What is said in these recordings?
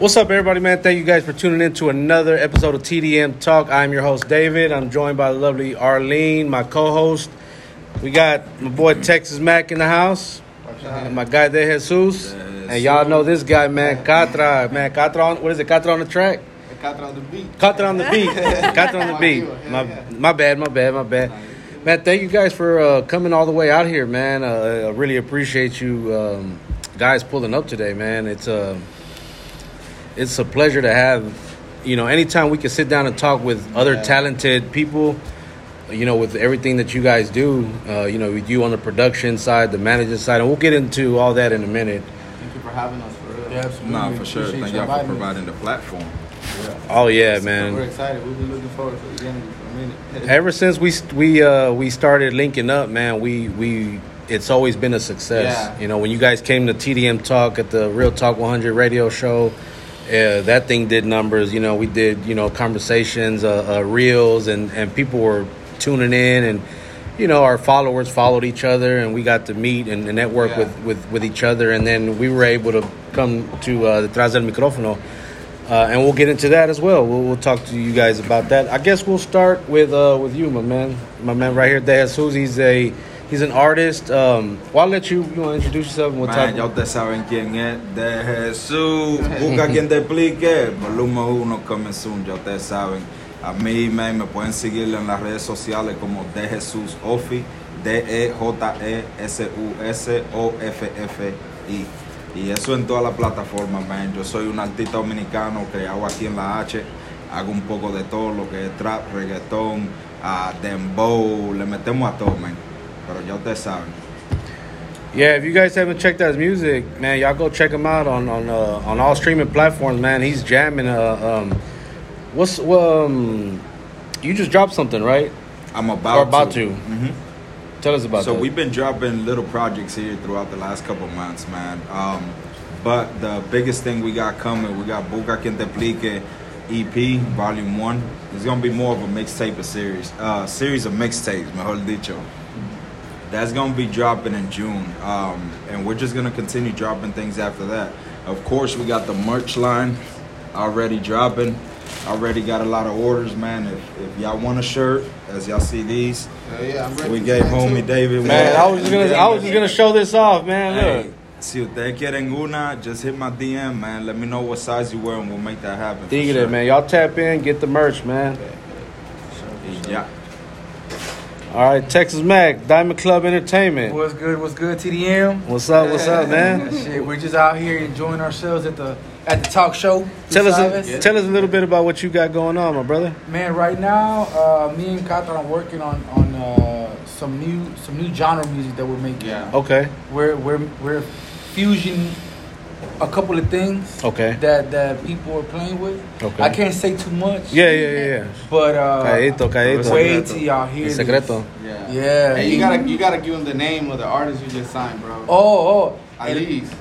What's up, everybody, man? Thank you guys for tuning in to another episode of TDM Talk. I'm your host, David. I'm joined by the lovely Arlene, my co host. We got my boy Texas Mack in the house, and my guy De Jesus. And y'all know this guy, man, Ktraa. Man, Ktraa on, what is it, Ktraa on the track? Ktraa on the beat. Ktraa on the beat. Ktraa on the beat. My, my bad, my bad, my bad. Man, thank you guys for uh, coming all the way out here, man. Uh, I really appreciate you um, guys pulling up today, man. It's a, it's a pleasure to have, you know, anytime we can sit down and talk with other Yeah. talented people, you know, with everything that you guys do, uh, you know, with you on the production side, the managing side, and we'll get into all that in a minute. Thank you for having us for real. Yeah, absolutely. Nah, for sure. Appreciate Thank you y'all for inviting us. providing the platform. Oh yeah, man. We're excited. We've been looking forward to the interview for a minute. Ever since we we uh, we started linking up, man, we we it's always been a success. Yeah. You know, when you guys came to TDM Talk at the Real Talk 100 radio show, uh, that thing did numbers. You know, we did you know conversations, uh, uh, reels, and and people were tuning in, and you know our followers followed each other, and we got to meet and, and network Yeah. with, with with each other, and then we were able to come to uh, Detrás del Micrófono. Uh, and we'll get into that as well. We'll, we'll talk to you guys about that. I guess we'll start with uh, with you, my man, my man right here, De Jesus. He's a he's an artist. Um, well, I'll let you you want to introduce yourself and we'll Man, ya talk. ustedes saben quién es. De Jesús. Busca quien te explique. Volumen 1 coming soon, ya ustedes saben. A mí, man, me pueden seguir en las redes sociales como De Jesús Ofi. E D-E-J-E-S-U-S-O-F-F-I. Y eso en todas las plataformas, man. Yo soy un artista dominicano creado aquí en la H. Hago un poco de todo lo que es trap, reggaetón, a dembow. Le metemos a todo, man. Pero ya ustedes saben. Yeah, if you guys haven't checked out his music, man, y'all go check him out on on uh, on all streaming platforms, man. He's jamming. Uh, um, what's um, you just dropped something, right? I'm about Or about to. to. Mhm. Tell us about So that. we've been dropping little projects here throughout the last couple months, man. Um, but the biggest thing we got coming, we got Busca Quien Te Explique EP Volume One. It's gonna be more of a mixtape of series, uh, series of mixtapes, mejor dicho. That's gonna be dropping in June, um, and we're just gonna continue dropping things after that. Of course, we got the merch line already dropping. Already got a lot of orders, man. If, if y'all want a shirt, as y'all see these, Yeah, yeah, I'm ready we gave homie too. David. man, I was just gonna I was just gonna show this off, man. Hey, Look, si ustedes quieren una, just hit my DM, man. Let me know what size you wear, and we'll make that happen. for dig sure. it, man. Y'all tap in, get the merch, man. Yeah. All right, Texas Mack, Diamond Club Entertainment. What's good? What's good? TDM. What's up? What's up, man? Shit, we're just out here enjoying ourselves at the at the talk show. Tell us, Cyrus. a, tell us a little bit about what you got going on, my brother. man. Right now, uh, me and Ktraa are working on on uh, some new some new genre music that we're making. Yeah. Okay, We're we're we're fusing a couple of things okay, that that people are playing with. okay. I can't say too much. Yeah, yeah, yeah, yeah. But uh, Calladito, calladito. wait till y'all hear El this. secreto. Yeah. Yeah. Hey, you gotta you gotta give him the name of the artist you just signed, bro. Oh, oh. El,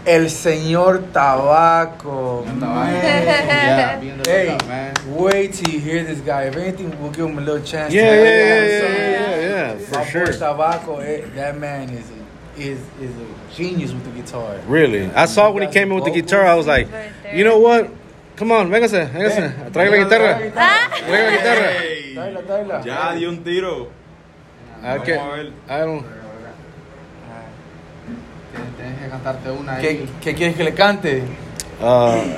el señor Tabaco. Man. be on the Hey, lookout, man. wait till you hear this guy. If anything, we'll give him a little chance. Yeah, to yeah, have yeah, yeah, yeah, yeah, yeah, My for sure. boy Tabaco, eh, that man is a, is is a genius with the guitar. Really, I saw when he came in with the guitar. I was like, you know what? Come on, véngase, véngase. Traiga la guitarra. Traiga la guitarra. Tráela, tráela. ya dio un tiro. I Vamos can't. a ver. I don't. Tienes- Tienes que cantarte una ¿Qué, ¿Qué quieres que le cante? Uh,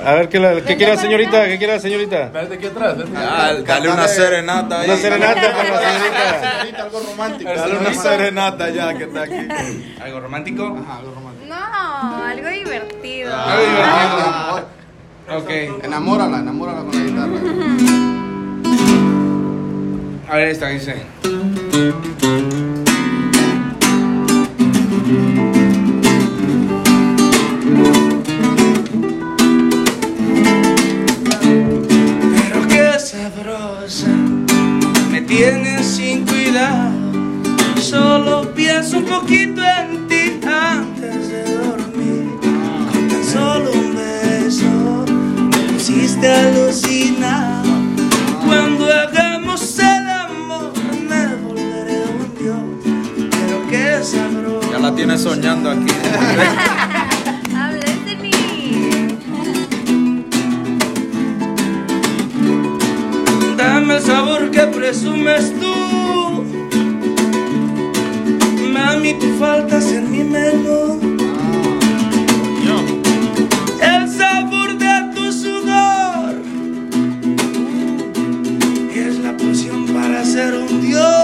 a ver qué, la, qué quiere la señorita. ¿Qué quiere la señorita? Vete aquí atrás. vete. Ah, dale una serenata ahí. Una serenata para la señorita. Señorita, algo romántico. Dale una serenata ya que está aquí. ¿Algo romántico? Ajá, algo romántico. No, algo divertido. Ah, Ok. Enamórala, enamórala con la guitarra. A ver esta dice. Tienes sin cuidado. Solo pienso un poquito en ti antes de dormir. Con tan solo un beso me pusiste alucinado. Cuando hagamos el amor me volveré un dios. Pero qué sabroso. Ya la tienes soñando aquí. sabor que presumes tú. Mami, tú faltas en mi menú. El sabor de tu sudor es la poción para ser un dios.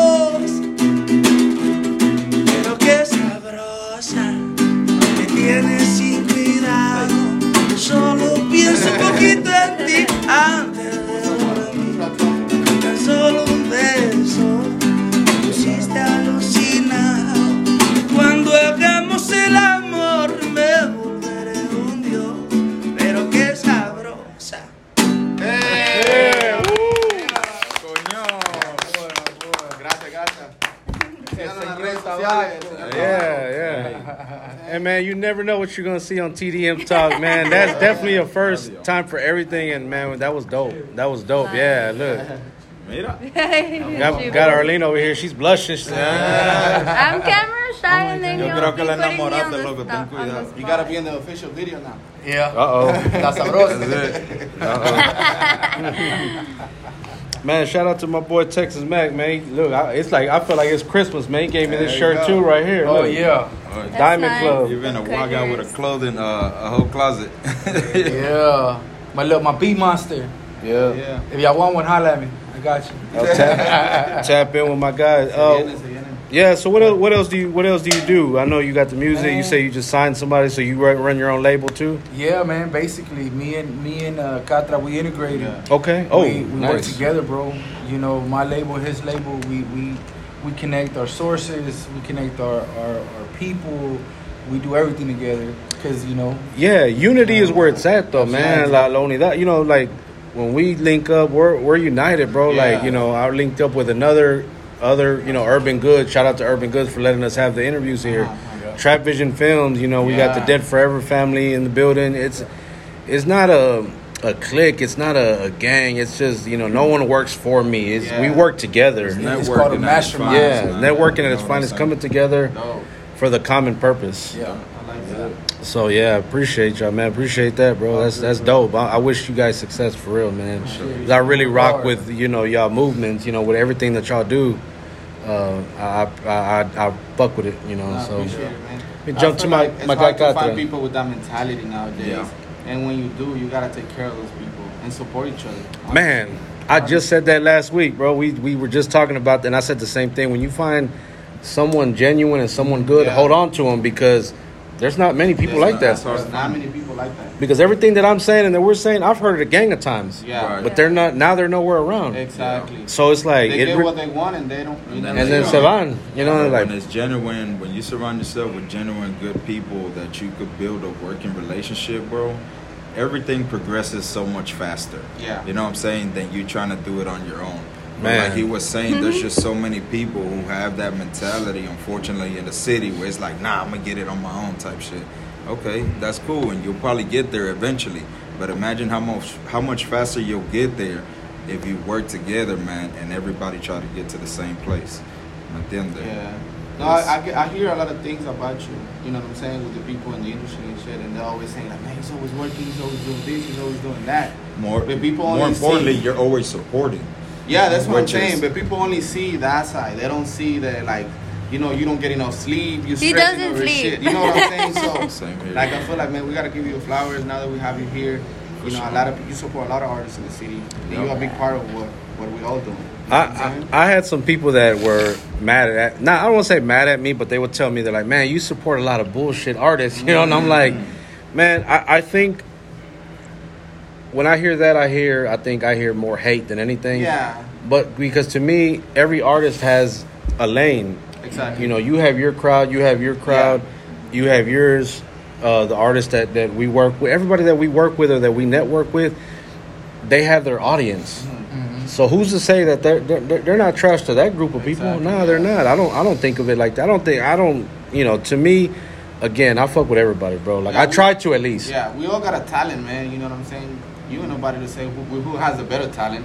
Gracias, gracias. Síganos en las redes sociales. señor. Yeah, yeah. Hey man, you never know what you're gonna see on TDM Talk, man. That's definitely a first time for everything, and man, that was dope. That was dope. Yeah, look, Mira. got, got Arlene over here. She's blushing. She's- ah. I'm camera shy and then Yo you're creo que la putting me on enamoraste, the loco, ten spot- on the cuidado. You gotta be in the official video now. Yeah. Uh oh. La sabrosa. Man, shout out to my boy Texas Mack, man. He- Look, I, it's like I feel like it's Christmas, man. He gave me this There shirt go. too, right here. Oh Look. yeah. Diamond nice. Club. You're gonna Okay, walk out with a clothing, uh, a whole closet. Yeah. My little my bee monster. Yeah. Yeah. If y'all want one, holla at me. I got you. Tap, tap in with my guys. Se Viene, se viene. yeah. So what else? What else do you? What else do you do? I know you got the music. You say you just signed somebody, so you run your own label too. Yeah, man. Basically, me and me and uh, Ktraa, we integrated. Yeah. Okay. Oh, we, we work together, bro. You know, my label, his label. We we we connect our sources. We connect our our, our people. We do everything together because you know. Yeah, unity is where it's at, though, man. La, la unidad. You know, like when we link up, we're we're united, bro. Like you know, I linked up with another other, you know, Urban Goods. Shout out to Urban Goods for letting us have the interviews here. Uh-huh. Trap Vision Films. You know, we got the Dead Forever family in the building. It's it's not a a clique. It's not a, a gang. It's just you know, no one works for me. It's we work together. It's Networking called a its mastermind. yeah, networking at its know what I'm finest, coming together Dope. for the common purpose. Yeah. I like that. So yeah, appreciate y'all, man. Appreciate that, bro. That's that's dope. I, I wish you guys success for real, man. 'Cause I really rock with you know y'all movements. You know with everything that y'all do. Uh, I, I I I fuck with it. You know. No, I so appreciate it, man. Jump to my- like it's my hard guy to find people with that mentality nowadays. Yeah. And when you do, you gotta take care of those people and support each other. man, I just said that last week, bro. We we were just talking about that, and I said the same thing. When you find someone genuine and someone good, Yeah. hold on to them because there's not many people like that. There's not many people like that. Because everything that I'm saying and that we're saying, I've heard it a gang of times. Yeah. Right. But they're not now. They're nowhere around. Exactly. So it's like They it. get re- what they want and they don't. You know, and then they se don't. van. You know, when like it's genuine, when you surround yourself with genuine good people that you could build a working relationship, bro, everything progresses so much faster. Yeah. You know what I'm saying? Than you trying to do it on your own. But Man. Like he was saying, there's mm-hmm. just so many people who have that mentality, unfortunately, in the city where it's like, nah, I'm gonna get it on my own type shit. Okay, that's cool, and you'll probably get there eventually. But imagine how much how much faster you'll get there if you work together, man, and everybody try to get to the same place. ¿Me entiendes? Yeah. No, I, I, get- I hear a lot of things about you. You know what I'm saying with the people in the industry and shit, and they're always saying like, man, he's always working, he's always doing this, he's always doing that. More, But people more importantly, see- you're always supporting. Yeah, that's what I'm saying. But people only see that side. They don't see that like, you know, you don't get enough sleep. You He stressing doesn't over sleep. shit. You know what I'm saying? So, Same like, I feel like man, we gotta give you flowers now that we have you here. You know, a lot of you support a lot of artists in the city. And you're a big part of what what we all doing. You know I, I'm I. I had some people that were mad at. Not I don't want to say mad at me, but they would tell me they're like, man, you support a lot of bullshit artists, you know. And I'm like, mm. man, I, I think when I hear that, I hear I think I hear more hate than anything. yeah, But because to me, every artist has a lane. exactly. You know, you have your crowd, you have your crowd, you have yours. Uh, the artists that, that we work with, everybody that we work with or that we network with, they have their audience. Mm-hmm. So who's to say that they're, they're they're not trash to that group of people? Exactly, no, they're not. I don't I don't think of it like that. I don't think I don't. You know, to me, again, I fuck with everybody, bro. Like Yeah, I we- try to at least. Yeah, we all got a talent, man. You know what I'm saying? You and nobody to say who, who has a better talent.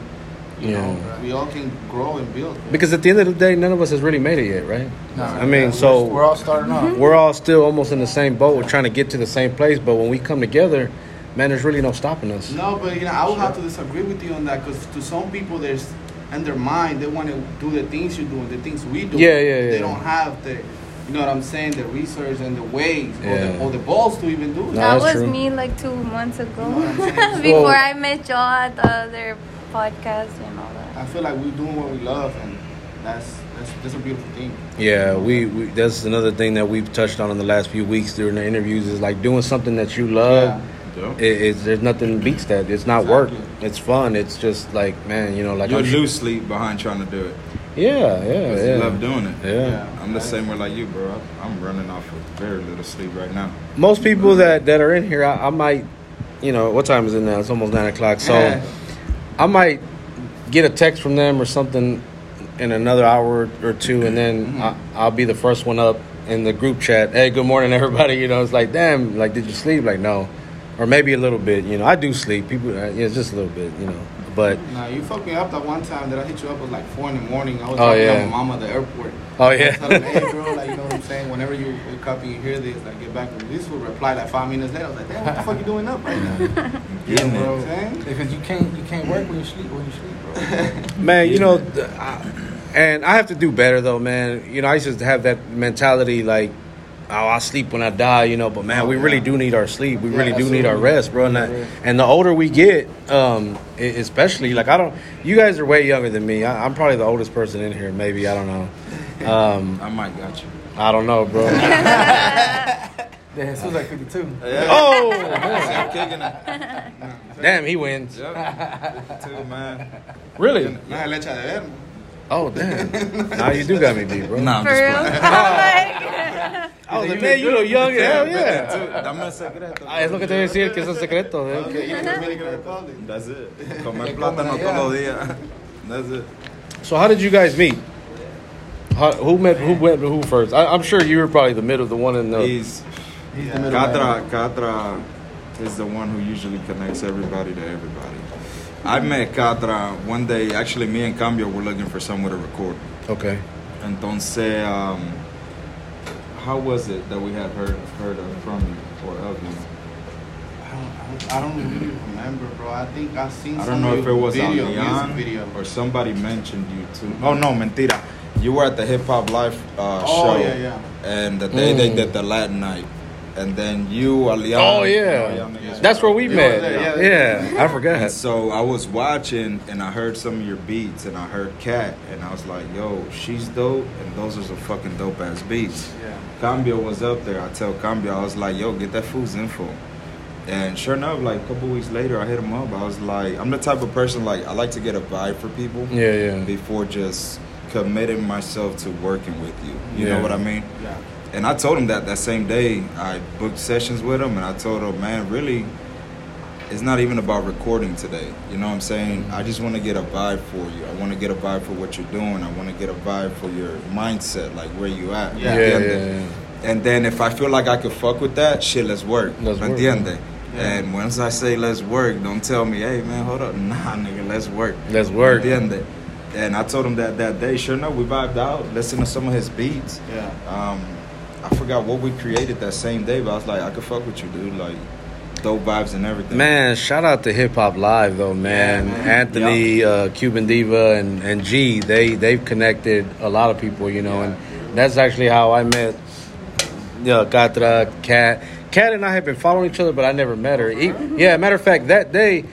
You Yeah. know, we all can grow and build. Because at the end of the day, none of us has really made it yet, right? No, I mean, yeah, so- we're, we're all starting off. Mm-hmm. We're all still almost in the same boat. We're trying to get to the same place, but when we come together, man, there's really no stopping us. No, but you know, I would have to disagree with you on that because to some people, there's in their mind they want to do the things you do and the things we do. Yeah, yeah, yeah. They don't have the, you know what I'm saying, the research and the ways or, the, or the balls to even do it. No, that that's was true. me like two months ago. You know what I'm saying? Before Well- I met y'all at the other podcast and all that. I feel like we're doing what we love, and that's that's, that's a beautiful thing. Yeah, we, we that's another thing that we've touched on in the last few weeks during the interviews is like doing something that you love. Yeah. It, it's there's nothing beats that. It's not work. It's fun. It's just like man, you know, like You'll I'm sure- lose sleep behind trying to do it. Yeah, yeah, yeah. Love doing it. Yeah. I'm the same way like you, bro. I'm running off of very little sleep right now. Most people that that are in here, I, I might, you know, what time is it now? It's almost nine o'clock. So Yeah. I might get a text from them or something in another hour or two, and then Mm-hmm. I, I'll be the first one up in the group chat. Hey, good morning, everybody. You know, it's like, damn, like, did you sleep? Like, no, or maybe a little bit. You know, I do sleep. People, uh, yeah, just a little bit. You know, but Nah, you fucked me up that one time that I hit you up. It was like four in the morning. I was Oh, talking yeah. to my mom at the airport. Oh, yeah. was telling her, hey, bro, like you know what I'm saying. Whenever you wake up and you hear this, like get back to me. This would reply like five minutes later. I was like, damn, what the fuck you doing up right now? you know Getting what. I'm saying? Because you can't you can't work when you sleep when you sleep, bro. man, you know, th- I, and I have to do better though, man. You know, I used to have that mentality like. Oh, I sleep when I die, you know. But man, Oh, we yeah. really do need our sleep. We Yeah, really do need our rest, bro. And, that, Rest. and the older we get, um, especially like I don't. You guys are way younger than me. I, I'm probably the oldest person in here. Maybe I don't know. Um, I might got you. I don't know, bro. Yeah, it was like 52. oh, I'm kicking it. damn, he wins. Yep. Too, man. Really? Nah, leche de ver. Oh, damn. now you do got me beat, bro. Nah, I'm For just real? playing. I'm I was like, man, you look young. Hell yeah. Dame un secreto. Ah, es lo que te voy a decir, que es un secreto. ¿eh? Okay, you Dominican Republic. That's it. Comer plátano todos los días. That's it. So how did you guys meet? How, who met who went to who first? I, I'm sure you were probably the middle, of the one in the. He's He's Yeah. the middle. Ktraa. Ktraa is the one who usually connects everybody to everybody. I met Ktraa one day. Actually, me and Cambio were looking for somewhere to record. Okay. Entonces, um, how was it that we had heard heard of from you or of you? I don't, I don't, really remember, bro. I think I've seen I don't know if it was video, music Alian video. or somebody mentioned you too. Oh no, mentira. You were at the Hip Hop Life uh, Oh, show, yeah, yeah. and the day they Mm. did the Latin night, and then you, Alian. Oh you yeah, y'all that's where we You met. were Yeah, yeah. I And forgot. so I was watching, and I heard some of your beats, and I heard Cat, and I was like, "Yo, she's dope, and those are some fucking dope ass beats." Yeah. Cambio was up there. I tell Cambio, I was like, "Yo, get that fool's info." And sure enough, like a couple weeks later, I hit him up. I was like, "I'm the type of person like I like to get a vibe for people Yeah, yeah. before just committing myself to working with you. You Yeah. know what I mean?" Yeah. And I told him that that same day. I booked sessions with him, and I told him, man, really, it's not even about recording today. You know what I'm saying? I just want to get a vibe for you. I want to get a vibe for what you're doing. I want to get a vibe for your mindset, like where you at. Yeah. Yeah, yeah, yeah. And then if I feel like I could fuck with that, shit, let's work. Let's work, entiendes? yeah. And once I say let's work, don't tell me, hey man, hold up, nah, nigga, let's work. Let's work. ¿Me entiendes? And I told him that that day. Sure enough, we vibed out. Listened to some of his beats. Yeah. Um, I forgot what we created that same day, but I was like, I could fuck with you, dude. Like, dope vibes and everything. Man, shout out to Hip Hop Live though, man. Yeah, man. Anthony, uh, Cuban Diva, and and G, they they've connected a lot of people, you know, and that's actually how I met. Yeah, Ktraa, Cat, Cat, and I have been following each other, but I never met her. E- Yeah, matter of fact, that day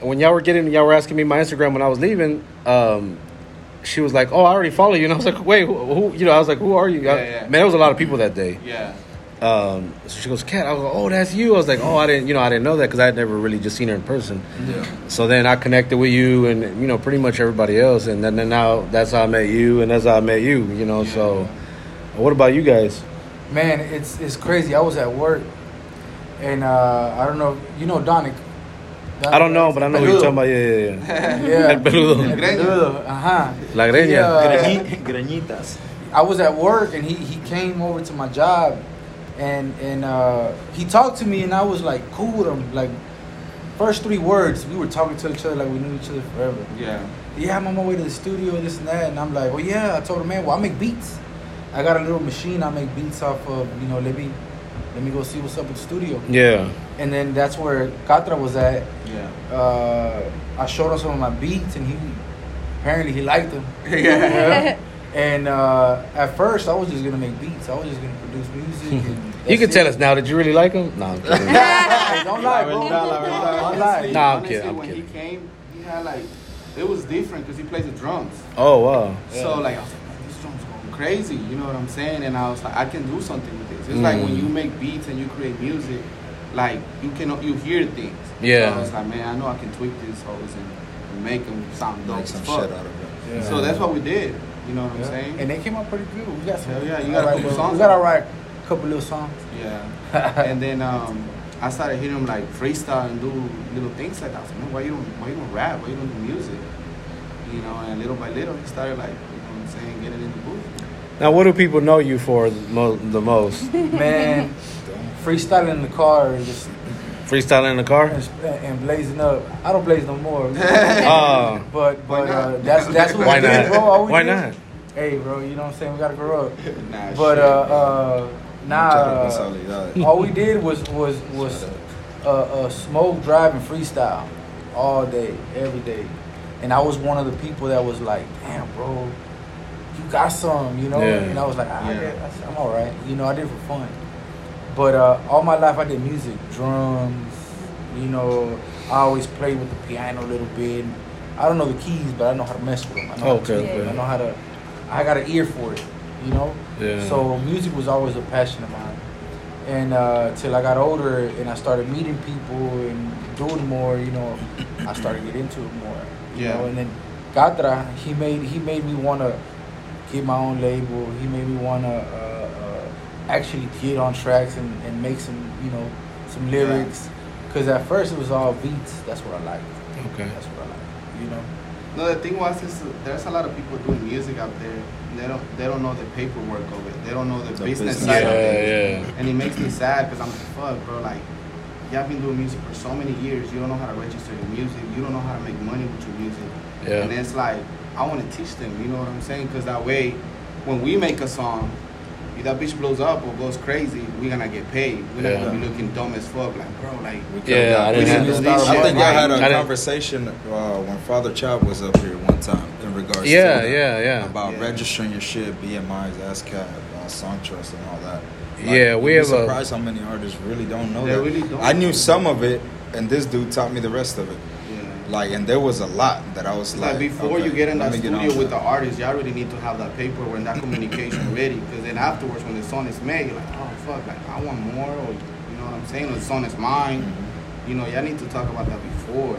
when y'all were getting, y'all were asking me my Instagram when I was leaving. Um, she was like, "Oh, I already follow you," and I was like, "Wait, who?" who you know, I was like, "Who are you?" I- Yeah, yeah. Man, there was a lot of people that day. Yeah. Um, so she goes, "Cat." I was like, "Oh, that's you." I was like, "Oh, I didn't, you know, I didn't know that because I had never really just seen her in person." Yeah. So then I connected with you and you know pretty much everybody else, and then, then now that's how I met you, and that's how I met you. You know, so what about you guys? Man, it's it's crazy. I was at work, and uh, I don't know. You know Donick. I don't know, but I know what you're talking about. Yeah, yeah, yeah. Yeah. El peludo. El peludo, Ajá. La greña. He, uh, Greñitas. I was at work and he, he came over to my job and and uh, he talked to me and I was like cool with him like first three words we were talking to each other like we knew each other forever Yeah. yeah I'm on my way to the studio this and that and I'm like well yeah I told him man well I make beats I got a little machine I make beats off of you know let me let me go see what's up at the studio Yeah. and then that's where Ktraa was at Yeah. uh, I showed him some of my beats and he apparently he liked them. Yeah. And uh, at first, I was just gonna make beats. I was just gonna produce music. And You can that's tell us now. Did you really like him? No, I'm kidding. Don't lie, bro. La verdad, la. Don't lie. Honestly, Nah, I'm honestly, kidding, I'm when kidding. he came, he had like, it was different because he plays the drums. oh wow. So like I was like, these drums going crazy. You know what I'm saying? And I was like, I can do something with this. It's like when Mm. you make beats and you create music, like you can you hear things. Yeah. So I was like, man, I know I can tweak these hoes and, and make them sound dope Make some fuck. shit out of it. Yeah. So that's what we did. You know what I'm saying? And they came out pretty good. We got some. Hell yeah, you got a alright couple songs We got out. alright, couple little songs. Yeah. and then um, I started hearing them like freestyle and do little things like that. I was like, man, why you don't why you don't rap? Why you don't do music? You know, and little by little he started like, you know what I'm saying, getting in the booth. Now, what do people know you for the mo- the most? Man, freestyling in the car and just Freestyling in the car? and, and blazing up. I don't blaze no more. Oh, But but uh, that's that's what Why we did, not? bro. All we Why did- not? Hey, bro, you know what I'm saying? We gotta grow up. Nah, But shit. uh, uh, nah. Uh, all we did was was was uh, uh, smoke, drive, and freestyle all day, every day. And I was one of the people that was like, "Damn, bro, you got some," you know. Yeah. And I was like, I Yeah. get, I'm all right, you know. I did it for fun. But uh, all my life, I did music, drums. You know, I always played with the piano a little bit. I don't know the keys, but I know how to mess with them. I know how Okay, to, okay. I know how to. I got an ear for it, you know. Yeah. So music was always a passion of mine. And uh, till I got older and I started meeting people and doing more, you know, I started getting into it more. You Yeah. know, and then Ktraa, he made he made me want to get my own label. He made me want to uh, uh, actually get on tracks and, and make some, you know, some lyrics. Because at first it was all beats. That's what I liked. okay. That's what I liked. You know. No, the thing was is there's a lot of people doing music out there. They don't they don't know the paperwork of it. They don't know the, The business, business. side of it. yeah. And it makes me sad because I'm like, fuck, bro. Like, y'all been doing music for so many years. You don't know how to register your music. You don't know how to make money with your music. Yeah. And it's like I want to teach them. You know what I'm saying? Because that way, when we make a song, if that bitch blows up or goes crazy, we're gonna get paid. We're not gonna be looking dumb as fuck. Like, bro, like. Yeah, got- I didn't didn't have do this I shit think I had right. a I conversation uh, when Father Chop was up here one time in regards Yeah, to yeah, yeah. about Yeah. registering your shit, BMIs, ASCAP, uh, Songtrust, and all that. Yeah, we you'd have be a- surprised how many artists really don't know They that. really don't. I knew some of it, and this dude taught me the rest of it. Yeah. Like, and there was a lot that I was like, like before okay, you get in let that me get studio on with the artist, y'all already need to have that paperwork and that communication ready. Because then afterwards, when the song is made, you're like, oh fuck, like I want more, or you know what I'm saying? Or the song is mine. Mm-hmm. You know, y'all need to talk about that before.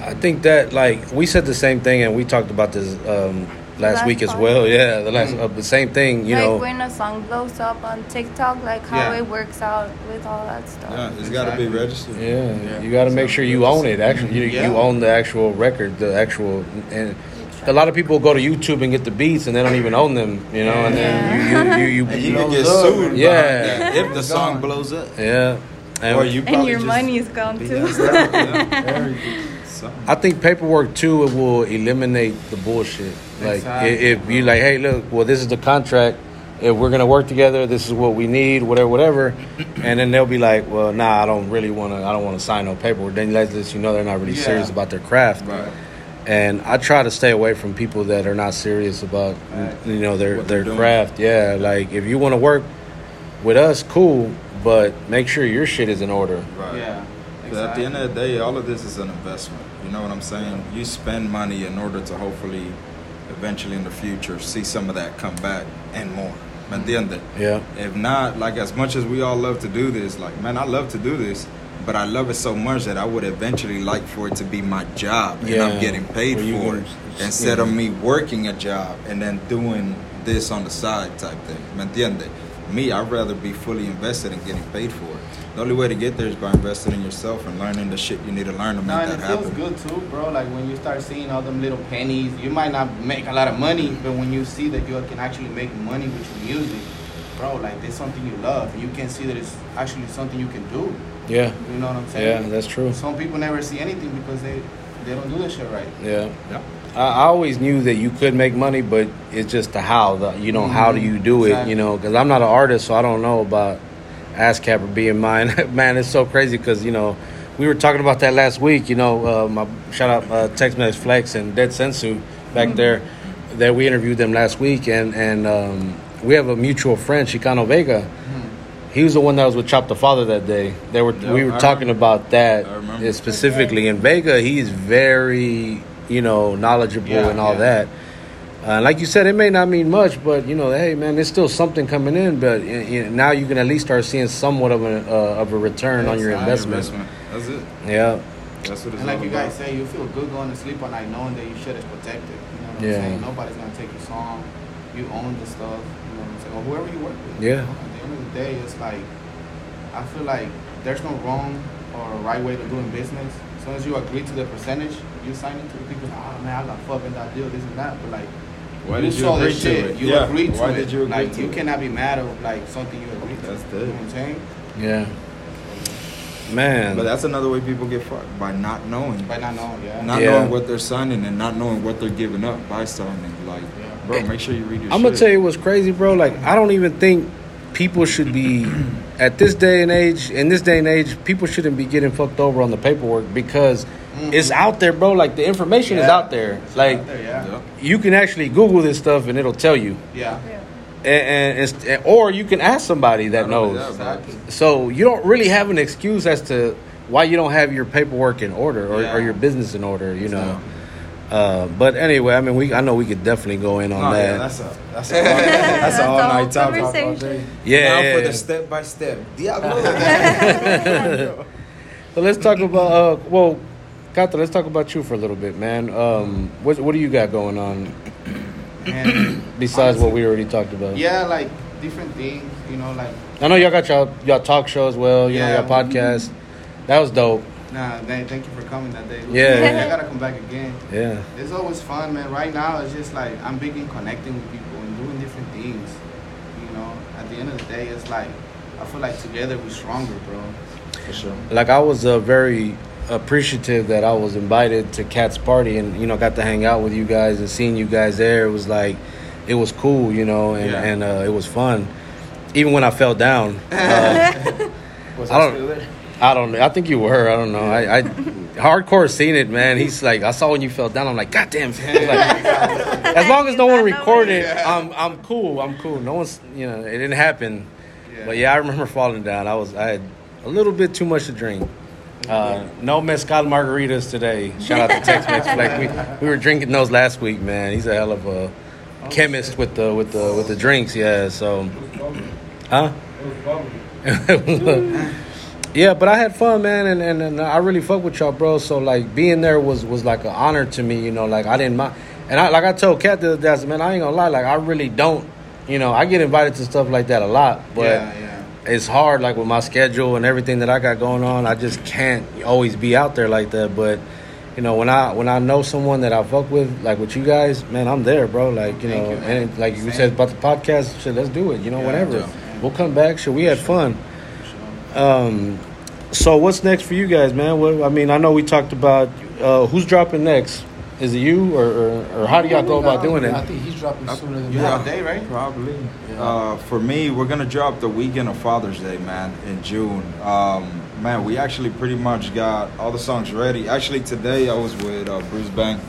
I think that like we said the same thing, and we talked about this um, last Last week as well. Yeah, the last Mm. uh, the same thing. You like know, when a song blows up on TikTok, like how Yeah. it works out with all that stuff. Yeah, it's got to be registered. yeah, you got to make sure you own it. Actually, you, Yeah. you own the actual record, the actual. And a lot of people go to YouTube and get the beats, and they don't even own them. You know, and then you you you, you, And you can get up. sued. Yeah. if the song gone. blows up. yeah. And Or you and your money is gone too. I think paperwork too it will eliminate the bullshit. Like Exactly, if you like, hey, look, well, this is the contract. If we're gonna work together, this is what we need, whatever, whatever. And then they'll be like, well, nah, I don't really want to. I don't want to sign no paperwork. Then that lets you know they're not really Yeah. serious about their craft. Right. And I try to stay away from people that are not serious about, Right. you know, their What their craft. Yeah, like if you want to work with us, cool, but make sure your shit is in order. Right. Yeah. But at the end of the day, all of this is an investment. You know what I'm saying? You spend money in order to hopefully, eventually in the future, see some of that come back and more. End Yeah. If not, like as much as we all love to do this, like man, I love to do this, but I love it so much that I would eventually like for it to be my job and Yeah. I'm getting paid you for it instead of me working a job and then doing this on the side type thing. ¿Me entiende? Me, I'd rather be fully invested in getting paid for it. The only way to get there is by investing in yourself and learning the shit you need to learn to make No, and that it feels happen. good too, bro. Like when you start seeing all them little pennies, you might not make a lot of money, but when you see that you can actually make money with your music, bro, like it's something you love, and you can see that it's actually something you can do. Yeah. You know what I'm saying? Yeah, that's true. Some people never see anything because they they don't do this shit right. Yeah. Yeah. I, I always knew that you could make money, but it's just the how. The you know how do you do it? Exactly. You know, because I'm not an artist, so I don't know about ASCAP or being mine. Man, it's so crazy because you know we were talking about that last week. You know, uh, my shout out uh, Tex Mex Flex and Dead Sensu. back there that we interviewed them last week, and and um, we have a mutual friend, Chicano Vega. He was the one that was with Chop the Father that day. They were Yeah, we were I talking remember. about that specifically in Vega. He's very you know knowledgeable Yeah, and all yeah. that. Uh, like you said, it may not mean much, but you know, hey man, there's still something coming in. But you you know, now you can at least start seeing somewhat of a uh, of a return on your That's investment. That's it. Yeah, That's what it's And like all you about. guys say, you feel good going to sleep at night knowing that your shit is protected. You know what Yeah. I'm saying? Nobody's gonna take your song. You own the stuff. You know what I'm saying? Or whoever you work with. Yeah. You know? At the end of the day, it's like I feel like there's no wrong or right way to doing business. As soon as you agree to the percentage, you sign into the people. Oh man, I got fucking that deal, this and that. But like, Why you did you saw agree this to shit. it? You Yeah, agreed to why it. did you agree like, to you it? cannot be mad of like something you agreed to. That's You know what I'm saying? yeah, man. But that's another way people get fucked by not knowing. By not knowing, yeah. Not Yeah. knowing what they're signing and not knowing what they're giving up by signing. Like, bro, make sure you read your I'm shit. gonna tell you what's crazy, bro. Like, I don't even think people should be at this day and age. In this day and age, people shouldn't be getting fucked over on the paperwork because it's out there, bro. Like the information is out there. Like Out there, yeah. Yeah. you can actually Google this stuff and it'll tell you. Yeah. And, and it's, and- or you can ask somebody that Not only knows. that. Exactly. So you don't really have an excuse as to why you don't have your paperwork in order or, Yeah. or your business in order. You know. Uh, but anyway, I mean, we I know we could definitely go in on No, that. yeah, that's a that's a all, that's a all That's the whole night topic. conversation. yeah. Now yeah, for yeah. the step by step. Diablo. So let's talk about uh, well, Ktraa, let's talk about you for a little bit, man. Um, what what do you got going on And besides what we already talked about? yeah, like different things, you know, like I know y'all got y'all y'all talk shows, well, you know, Yeah. y'all podcast. That was dope. nah, th- thank you for coming that day. Yeah. I gotta come back again. Yeah, It's always fun, man. Right now, it's just like I'm big in connecting with people and doing different things. You know, at the end of the day, it's like I feel like together we're stronger, bro. For sure. like I was uh, very appreciative that I was invited to Cat's party and you know got to hang out with you guys and seeing you guys there. It was like it was cool, you know, and Yeah. and uh, it was fun. Even when I fell down, uh, Was I I don't- still? I don't. Know. I think you were. I don't know. I, I hardcore seen it, man. He's like, I saw when you fell down. I'm like, God damn. Like, as long as no one recorded, I'm I'm cool. I'm cool. No one's, you know, it didn't happen. Yeah. But yeah, I remember falling down. I was, I had a little bit too much to drink. Uh, no mezcal margaritas today. Shout out to Tex Mex. Like we, we were drinking those last week, man. He's a hell of a chemist with the with the with the drinks. Yeah. So, huh? yeah, but I had fun, man, and, and, and I really fuck with y'all, bro. So like being there was was like an honor to me, you know. Like I didn't mind, and I like I told Kat the other day, man, I ain't gonna lie, like I really don't, you know. I get invited to stuff like that a lot, but yeah, yeah. It's hard, like with my schedule and everything that I got going on. I just can't always be out there like that, but. You know, when I when I know someone that I fuck with, like with you guys, man, I'm there, bro. Like you Thank know, you, and like you said about the podcast, shit, let's do it. You know, Yeah, whatever. yeah. We'll come back. Shit, we had fun. Um, so what's next for you guys, man? What, I mean, I know we talked about uh, who's dropping next. Is it you or, or, or how do y'all go about doing it? I think he's dropping sooner than You that. day, right? Probably. Yeah. Uh, for me, we're gonna drop the weekend of Father's Day, man, in June. Um, man, we actually pretty much got all the songs ready. Actually, today I was with uh, Bruce Bank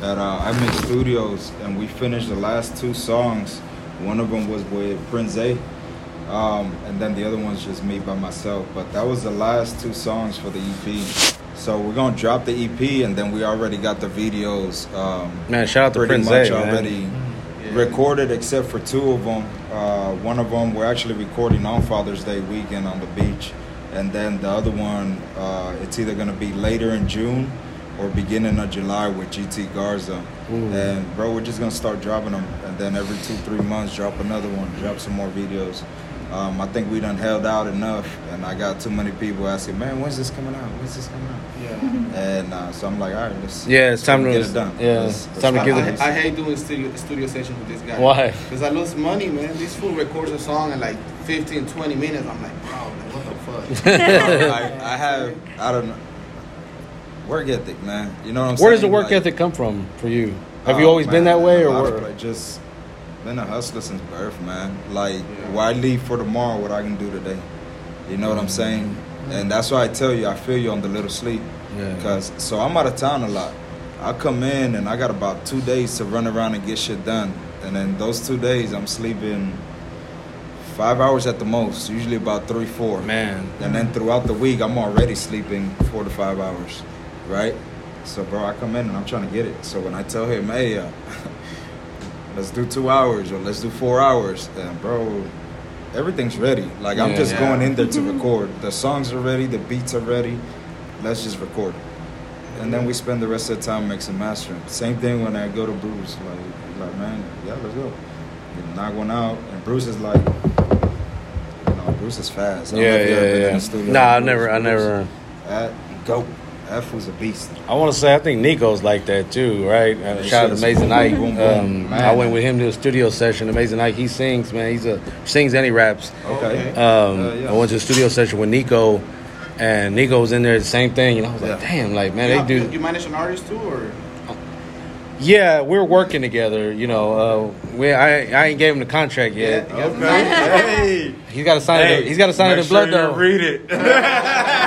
at uh, iMix Studios, and we finished the last two songs. One of them was with Prince A, um, and then the other one's just me by myself. But that was the last two songs for the EP. So we're gonna drop the EP, and then we already got the videos. Um, Man, shout out to Prince much A, already Yeah. recorded except for two of them. Uh, one of them we're actually recording on Father's Day weekend on the beach, and then the other one uh, it's either gonna be later in June or beginning of July with GT Garza. Ooh. And bro, we're just gonna start dropping them, and then every two three months drop another one, drop some more videos. Um, I think we done held out enough, and I got too many people asking, "Man, when's this coming out? When's this coming out?" Yeah. And uh, so I'm like, "All right, let's Yeah, it's time to- get it done." yeah, Let's- it's let's time to rock give it- this. I hate doing studio studio sessions with this guy. Why? Because I lose money, man. This fool records a song in like 15, 20 minutes. I'm like, bro, like, what the fuck? I, I have I don't know work ethic, man. You know what I'm saying? Where does the work Like, ethic come from for you? Have oh, you always been that way, or lot of just been a hustler since birth, man? Like, Yeah. why leave for tomorrow what I can do today? You know what I'm saying? And that's why I tell you, I feel you on the little sleep. Yeah. Cause so I'm out of town a lot. I come in and I got about two days to run around and get shit done. And then those two days, I'm sleeping five hours at the most, usually about three, four. Man. And then throughout the week, I'm already sleeping four to five hours, right? So, bro, I come in and I'm trying to get it. So when I tell him, hey, uh, let's do two hours or let's do four hours, and bro, everything's ready. Like I'm Yeah. just Yeah. going in there to record. The songs are ready, the beats are ready. Let's just record. And then we spend the rest of the time mixing mastering. Same thing when I go to Bruce. Like, like man, yeah, let's go. We knock one out, and Bruce is like, you know, Bruce is fast. I don't Yeah, if you ever yeah, yeah. the Nah, I never, Bruce. I never. That go. F was a beast. I want to say I think Nico's like that too, right? Uh, Yeah, shout out to Amazing boom, Ike. boom, boom. Um, I went with him to a studio session. Amazing Ike, he sings, man. He's a sings and he raps. Okay. Okay. Um, Uh, yeah. I went to a studio session with Nico, and Nico was in there the same thing. And I was like, Yeah. damn, like man, you, they you, do. you manage an artist too, or Yeah, we're working together. You know, uh, we I, I ain't gave him the contract yet. Yeah. Okay. hey. He's got to sign it. He's got to sign it in blood sure you though. Read it.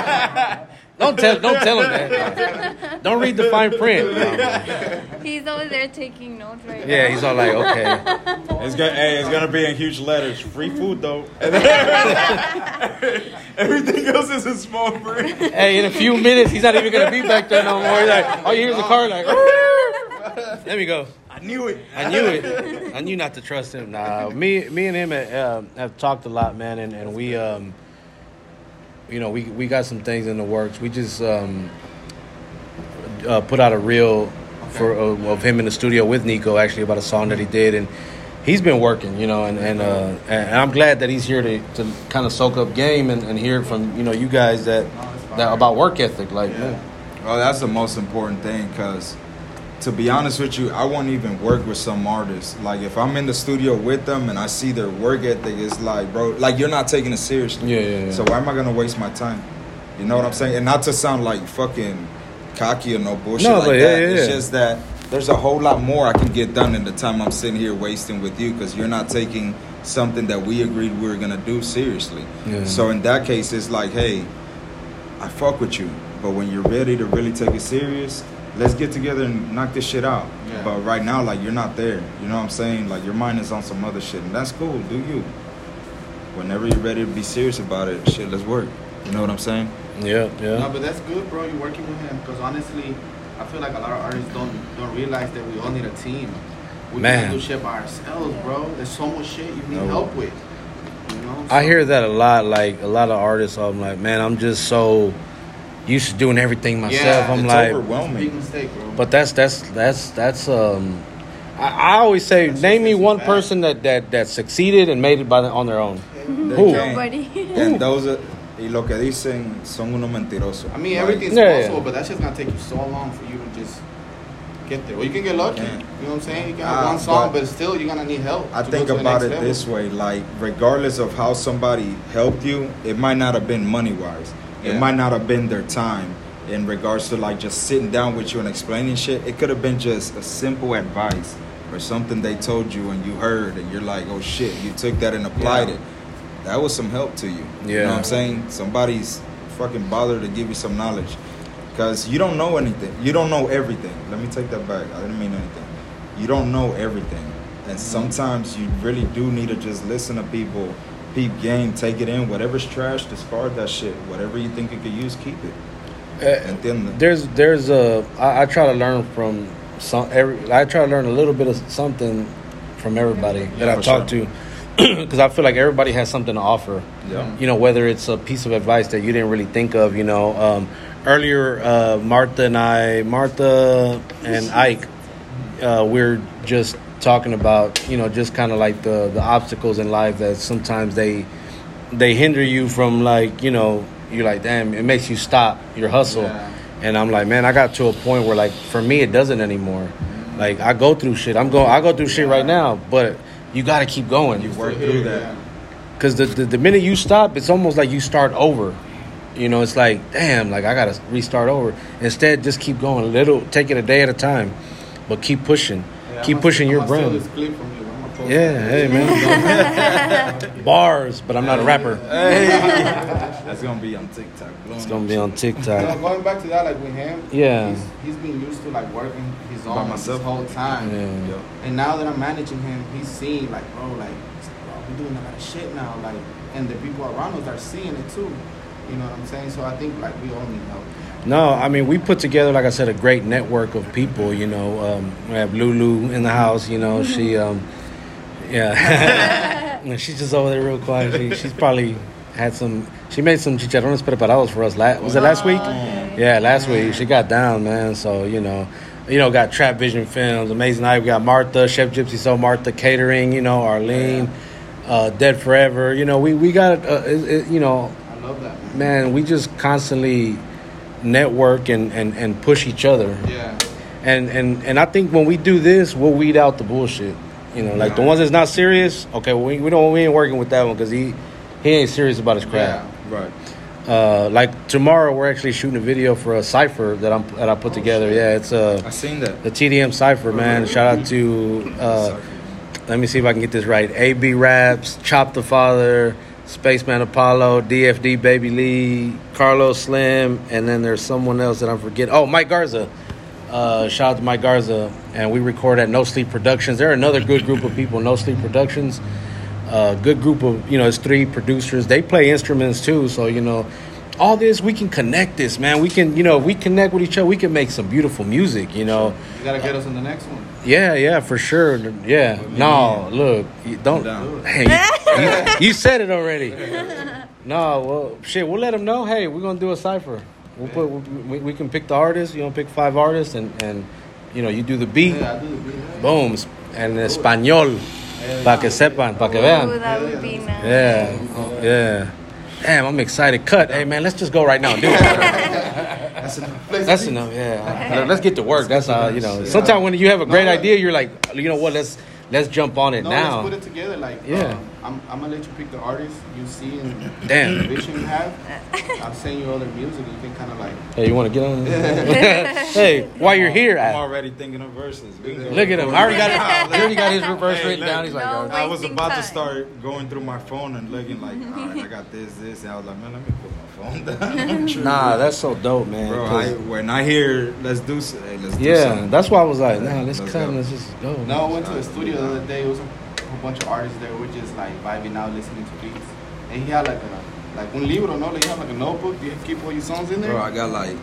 Don't tell, don't tell him that. Don't read the fine print. No. He's over there taking notes right Yeah, now. he's all like, okay. It's gonna, hey, it's gonna be in huge letters. Free food though. Everything else is in small print. Hey, in a few minutes, he's not even gonna be back there no more. He's like, oh, you hear is a car like. Let me go. I knew it. I knew it. I knew not to trust him. Nah, me, me and him uh, have talked a lot, man, and, and we, um, you know, we we got some things in the works. We just um, uh, put out a reel for uh, of him in the studio with Nico, actually about a song that he did, and he's been working, you know, and and, uh, and I'm glad that he's here to, to kind of soak up game and, and hear from you know you guys that that about work ethic, like. man. Well, that's the most important thing because, to be honest with you, I won't even work with some artists. Like, if I'm in the studio with them and I see their work ethic, it's like, bro, like you're not taking it seriously. Yeah, yeah, yeah. So why am I gonna waste my time? You know what I'm saying? And not to sound like fucking cocky or no bullshit No, like but that. yeah, yeah, it's just that there's a whole lot more I can get done in the time I'm sitting here wasting with you because you're not taking something that we agreed we were gonna do seriously. Yeah. So in that case, it's like, hey, I fuck with you, but when you're ready to really take it serious, let's get together and knock this shit out. Yeah. But right now, like you're not there. You know what I'm saying? Like your mind is on some other shit, and that's cool. Do you? Whenever you're ready to be serious about it, shit, let's work. You know what I'm saying? Yeah, yeah. No, but that's good, bro. You're working with him because honestly, I feel like a lot of artists don't don't realize that we all need a team. We Man. can't do shit by ourselves, bro. There's so much shit you need No. help with. You know. I hear that a lot. Like a lot of artists, I'm like, man, I'm just so used to doing everything myself. Yeah, I'm it's like, It's overwhelming. mistake, but that's that's that's that's um. I, I always say, That's name me one bad. person that that that succeeded and made it by the, on their own. They Who? Nobody. And those are, y lo que dicen son unos mentirosos. I mean, Like, everything's Yeah, yeah. possible, but that's just gonna take you so long for you to just get there. Well, you can get lucky. Yeah. You know what I'm saying? You got Ah, one song, but- but, still you're gonna need help. I think go to the about it level. this way: like, regardless of how somebody helped you, it might not have been money wise. It might not have been their time. In regards to like just sitting down with you and explaining shit, it could have been just a simple advice or something they told you and you heard, and you're like, "Oh shit!" You took that and applied Yeah. it. That was some help to you. You Yeah. know what I'm saying? Somebody's fucking bothered to give you some knowledge. Because you don't know anything. You don't know everything. Let me take that back. I didn't mean anything. You don't know everything. And mm-hmm. sometimes you really do need to just listen to people, peep game, take it in. Whatever's trash, discard that shit. Whatever you think you could use, keep it. Uh, Entiende? there's there's a I, I try to learn from some every I try to learn a little bit of something from everybody that I've talked to because I feel like everybody has something to offer. Yeah. You know, whether it's a piece of advice that you didn't really think of. You know, um, earlier uh, Martha and I, Martha and Ike, uh, we're just talking about you know just kind of like the the obstacles in life that sometimes they they hinder you from like you know you're like damn it makes you stop your hustle. Yeah. and i'm like man i got to a point where like for me it doesn't anymore. Mm-hmm. Like i go through shit. I'm going i go through shit right now but you got to keep going. You work through that. because the, the the minute you stop it's almost like you start over. You know it's like damn like i gotta restart over. Instead just keep going a little take it a day at a time but keep pushing Yeah, keep I'ma- pushing your I'ma brand this clip from you. I'ma Yeah, hey man. Bars, but I'm not a rapper. Hey, that's gonna be on TikTok. It's gonna be on You know, TikTok. going back to that, like with him, Yeah. he's, he's been used to like working his By own myself. this whole time. Yeah. Yo. And now that I'm managing him, he's seeing like, bro, like, bro, we're doing a lot of shit now, like, and the people around us are seeing it too. You know what I'm saying? So I think like we all need help. No, I mean we put together, like I said, a great network of people. You know, um, we have Lulu in the house. You know, she, um, yeah, No, she's just over there real quiet. She, she's probably had some. She made some chicharrones preparados for us. Last, was it last week? Yeah, last week she got down, man. So you know, you know, got Trap Vision Films, Amazing Night. We got Martha, Chef Gypsy, so Martha Catering. You know, Arlene, uh, Dead Forever. You know, we we got uh, it, it, you know I love that, man. man, we just constantly network and, and, and push each other. Yeah. And, and and I think when we do this, we'll weed out the bullshit. You know, like the ones that's not serious. Okay, well, we we don't we ain't working with that one because he he ain't serious about his crap. Yeah. Right. Uh, like tomorrow, we're actually shooting a video for a cipher that I'm that I put together. Yeah, it's uh I seen that. the TDM cipher, man. Shout out to uh, let me see if I can get this right. AB Raps, Chop the Father, Spaceman Apollo, DFD Baby Lee, Carlos Slim, and then there's someone else that I'm forgetting. Oh, Mike Garza. Uh, shout out to Mike Garza, and we record at No Sleep Productions. They're another good group of people. No Sleep Productions, uh, good group of you know, it's three producers. They play instruments too, so you know, all this we can connect this, man. We can you know, we connect with each other. We can make some beautiful music. You know, You gotta get us in the next one. Yeah, yeah, for sure. Yeah. No, look, you don't. Hey, you, you, you said it already. No, well, shit, we'll let them know. Hey, we're gonna do a cipher. We'll put. We, we can pick the artist. You know, pick five artists, and and you know, you do the beat. Yeah, I do the beat. yeah. Boom, and español, pa que sepan, pa que Ooh, vean. that would be nice. Yeah, oh, yeah. Damn, I'm excited. Cut. Hey, man, let's just go right now and do it. That's enough. That's enough. Yeah. Let's get to work. That's how you know. Sometimes when you have a great No, idea, you're like, you know what? Let's let's jump on it No, now. let's put it together. Like, Yeah. um, I'm, I'm gonna let you pick the artist you see and Damn. the vision you have. I'll send you other music. You can kind of like. Hey, you want to get on? hey, while you're here, I'm I, already thinking of verses. We can go- look at him. I already got it. He already got his reverse Hey, written look. down. He's like, No. oh. I was about time. to start going through my phone and looking like, all right, I got this, this, and I was like, man, let me put my phone down. Nah, that's so dope, man. bro. 'cause- I, when I hear let's do, s- hey, let's do yeah, that's why I was like, nah, let's Let's come, go. let's just go. No, I went to the studio the other day. It was a whole bunch of artists there. We're just like vibing out, listening to beats. And he had like a like un libro, no? Like you have like a notebook. Do you keep all your songs in there? Bro, I got like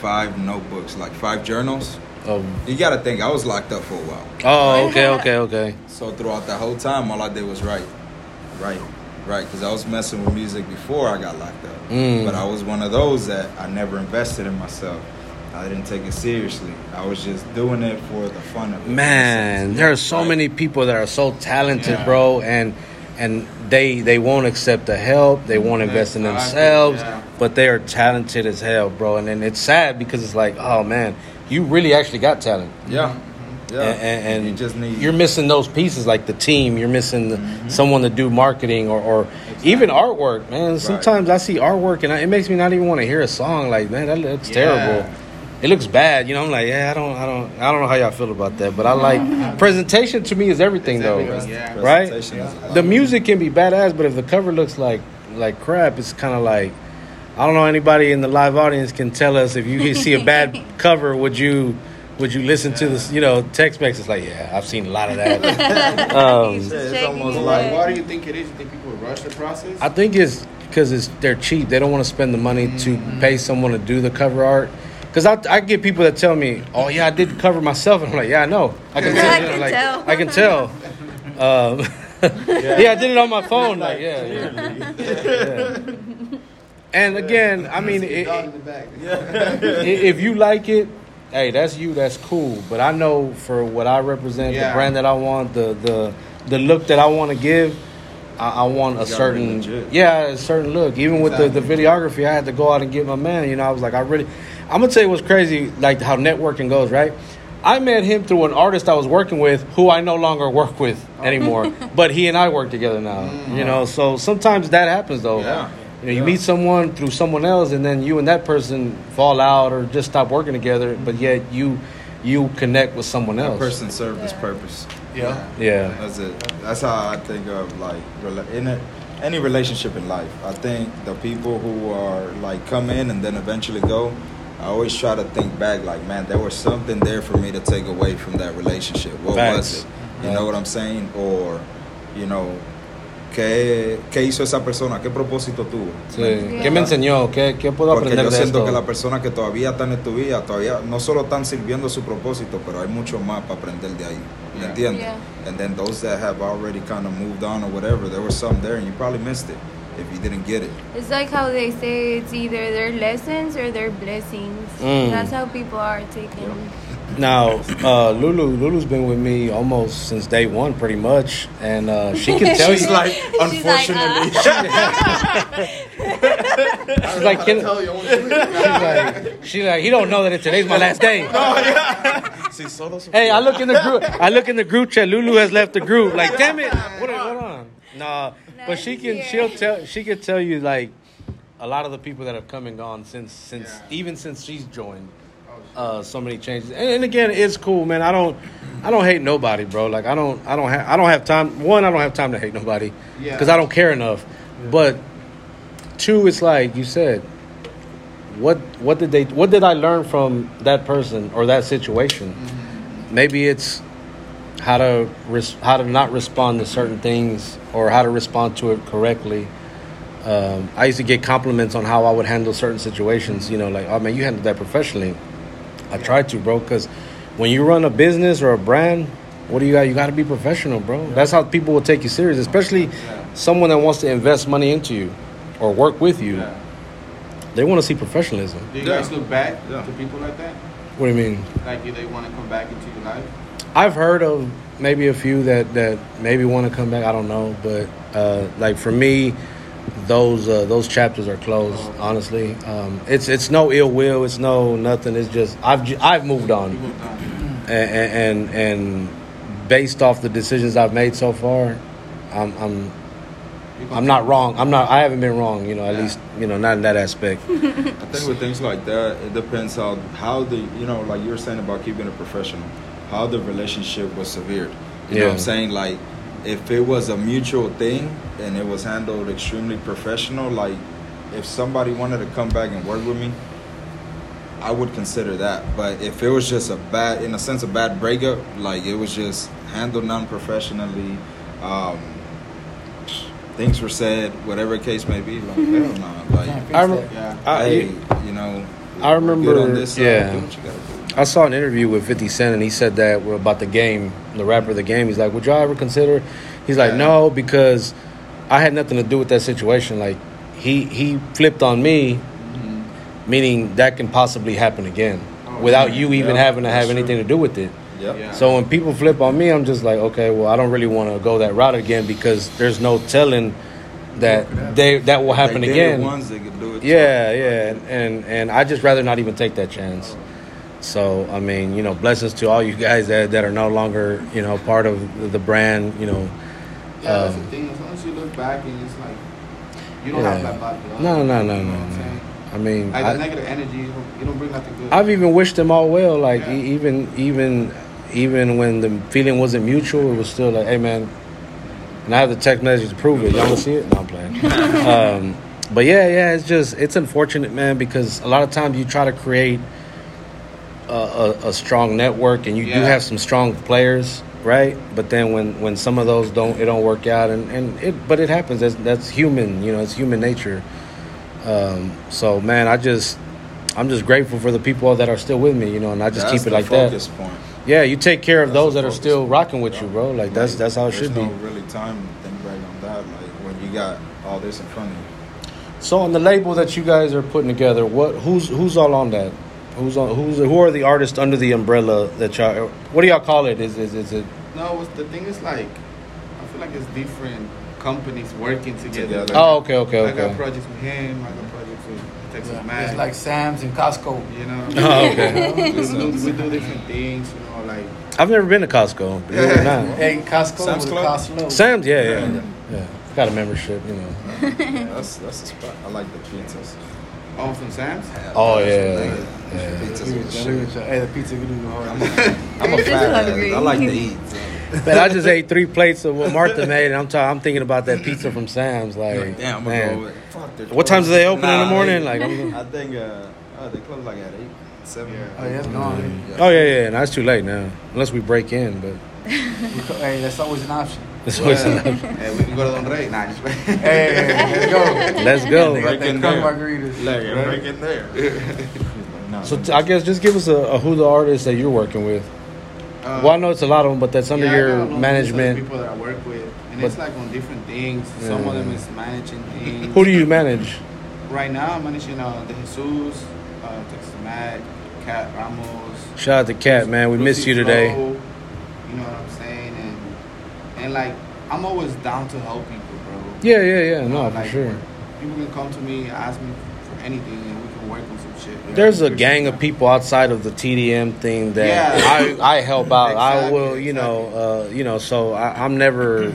five notebooks, like five journals. Oh, You gotta think, I was locked up for a while. oh, okay, okay, okay. So throughout the whole time, all I did was write, write, write. Because I was messing with music before I got locked up. Mm. But I was one of those that I never invested in myself. I didn't take it seriously. I was just doing it for the fun of it. Man, there are so Right. many people that are so talented, Yeah. bro, and and they they won't accept the help. They won't invest in Exactly, themselves, yeah. but they are talented as hell, bro. And then it's sad because it's like, oh man, you really actually got talent. Yeah. Yeah. And, and, and you just need. you're missing those pieces like the team you're missing the, Mm-hmm. someone to do marketing or, or even artwork man sometimes i see artwork and I, it makes me not even want to hear a song like man that looks Yeah. terrible it looks bad you know i'm like yeah i don't i don't i don't know how y'all feel about that but i like presentation to me is everything It's though everything, yeah. right Presentation is- the music can be badass but if the cover looks like like crap it's kind of like i don't know anybody in the live audience can tell us if you see a bad cover would you would you listen to this you know text message it's like yeah i've seen a lot of that um, He's it's almost Like, why do you think it is? You think people rush the process? I think it's because it's they're cheap. They don't want to spend the money to pay someone to do the cover art. Because I, I get people that tell me, "Oh yeah, I did the cover myself," and I'm like, "Yeah, I know. I can tell. I you know, can like, tell. I can tell." Um, yeah. I did it on my phone. Like, yeah, yeah. yeah. And again, I mean, it, Dog in the back. i- if you like it, hey, that's you. That's cool. But I know for what I represent, the brand that I want, the the the look that I want to give, I, I want a certain yeah, a certain look. Even with the, the videography, I had to go out and get my man. You know, I was like, I really, I'm gonna tell you what's crazy, like how networking goes, right? I met him through an artist I was working with, who I no longer work with oh. anymore. but he and I work together now. You mm. know, so sometimes that happens though. Yeah. You know, you Yeah. meet someone through someone else, and then you and that person fall out or just stop working together. But yet you, you connect with someone else. That else. person served his Yeah. purpose. Yeah. Yeah. That's it. That's how I think of like rela- in a, any relationship in life. I think the people who are like come in and then eventually go. I always try to think back, like, man, there was something there for me to take away from that relationship. What Facts. was it? You know what I'm saying? Or, you know, ¿qué, qué hizo esa persona? ¿Qué propósito tuvo? Sí. ¿Qué me enseñó? ¿Qué, qué puedo Porque aprender yo de siento esto? que las personas que todavía están en tu vida, todavía no solo están sirviendo su propósito, pero hay mucho más para aprender de ahí. ¿Me Yeah. entiendes? Yeah. And then those that have already kind of moved on or whatever, there was some there and you probably missed it if you didn't get it. It's like how they say it's either their lessons or their blessings. Mm. That's how people are taking. Now, uh, Lulu, Lulu's been with me almost since day one, pretty much, and uh, she can tell She's you. like, She's like, unfortunately, She's like, can, she's like, she's like, he don't know that today's my last day. Sí, solo Hey, I look in the group. I look in the group chat. Lulu has left the group. Like, damn it! What? Hold on. Nah, but she can. She'll tell. She can tell you like a lot of the people that have come and gone since since even since she's joined. Uh, so many changes, and, and again, it's cool, man. I don't, I don't hate nobody, bro. Like I don't, I don't have, I don't have time. One, I don't have time to hate nobody Yeah. because I don't care enough. But two, it's like you said. What what did they? What did I learn from that person or that situation? maybe it's how to res- how to not respond to certain things or how to respond to it correctly. Um, I used to get compliments on how I would handle certain situations. You know, like, oh man, you handled that professionally. I tried to, bro, because when you run a business or a brand, what do you got? You got to be professional, bro. That's how people will take you serious, especially someone that wants to invest money into you or work with you. Yeah. They want to see professionalism. Do you Yeah. guys look back Yeah. to people like that? What do you mean? Like, if they want to come back into your life? I've heard of maybe a few that that maybe want to come back. I don't know, but uh, like for me, those uh, those chapters are closed. Honestly, um, it's it's no ill will. It's no nothing. It's just I've I've moved on, and and and based off the decisions I've made so far, I'm I'm I'm not wrong. I'm not. I haven't been wrong. You know, at Yeah. least you know not in that aspect. I think with things like that, it depends on how the you know like you were saying about keeping it professional, how the relationship was severed. You know what I'm saying? Like if it was a mutual thing and it was handled extremely professional, like if somebody wanted to come back and work with me, I would consider that. But if it was just a bad, in a sense, a bad breakup, like it was just handled non-professionally, um, things were said, whatever the case may be, like hell no, like. Can't fix I that. rem- Yeah. I- hey, you know, I remember- on this side, yeah. Do what you gotta do. I saw an interview with 50 Cent and he said that about the game, the rapper, of the game. He's like, Would y'all ever consider? He's like, Yeah. No, because I had nothing to do with that situation. Like, he, he flipped on me, meaning that can possibly happen again Oh, without yeah. you even Yeah, having to have that's true. anything to do with it. Yep. Yeah. So when people flip on me, I'm just like, okay, well, I don't really want to go that route again because there's no telling that they that will happen They again. It once they could do it. Yeah, yeah, and, and and I just rather not even take that chance. So I mean, you know, blessings to all you guys that, that are no longer you know part of the brand. You know, Yeah, that's Um, the thing. As long as you look back and it's like, you don't Yeah. have that bad blood. no, no, no, You no, know what I'm no. I mean, Like, I, the negative energy, you don't, you don't bring nothing good. I've even wished them all well. Like Yeah. e- even even even when the feeling wasn't mutual, it was still like, hey man. And I have the text message to prove it. Y'all wanna see it? No, I'm playing. um, but yeah, yeah, it's just it's unfortunate, man, because a lot of times you try to create a, a, a strong network, and you do have some strong players, right? But then when when some of those don't, it don't work out, and and it, but it happens. That's that's human, you know. It's human nature. Um, so man, I just I'm just grateful for the people that are still with me, you know, and I just That's keep it like that. point. Yeah, you take care of That's those that are still point. rocking with you, bro. Like that's that's how it should no be. really time think back on that. Like when you got all this in front of you. So on the label that you guys are putting together, what who's who's all on that? Who's on who's who are the artists under the umbrella that y'all what do y'all call it? Is is, is it no, the thing is like, I feel like it's different companies working together. Together. Oh, okay, okay, okay. I got okay. projects with him. I got projects with Texas Yeah, Mack. It's like Sam's and Costco. you know. Oh, okay. we, do, we do different things. You know, like I've never been to Costco. believe it or not. Hey, Costco Sam's Club? a cost low. Sam's, yeah, yeah, yeah. yeah. Got a membership, you know. Yeah, that's that's the spot. I like the pizzas. oh from Sam's. Oh yeah, The yeah. Pizzas pizza's Look with at the you, look shit. Hey, the pizza good do hard. I'm a, I'm a fat ass. I like to eat. so. Man, I just ate three plates of what Martha made, and I'm ta- I'm thinking about that pizza from Sam's. Like, Damn, I'm man. gonna go with Fuck, What times do they open in the morning? they- Like, I'm- I think uh, oh, they close like at eight, seven. Yeah. Oh, yeah, it's gone. oh yeah, yeah, no, it's too late now, unless we break in. But We Hey, that's always an option. it's always an option. Hey, we can go to Don Rey. Nah, just Hey, hey, hey, let's go. let's go. Break in crumb there. margaritas. Like, right? break in there. No, So t- I guess just give us a, a who the artist that you're working with. Uh, Well, I know it's a lot of them, but that's under yeah, your got a management. People that I work with, and But- it's like on different things. Some of them is managing things. Who do you manage? Right now, I'm managing uh, DeJesus, uh, Texas Mack, Cat Ramos. Shout out to Cat, man. We missed Lucy you today. Flo, you know what I'm saying, and and like I'm always down to help people, bro. Yeah, yeah, yeah. You know, No, for like, sure. People can come to me, ask me for anything, and we can work on some shit. There's a gang of people outside of the TDM thing that Yeah. I, I help out. I will, you know, uh, you know. So I, I'm never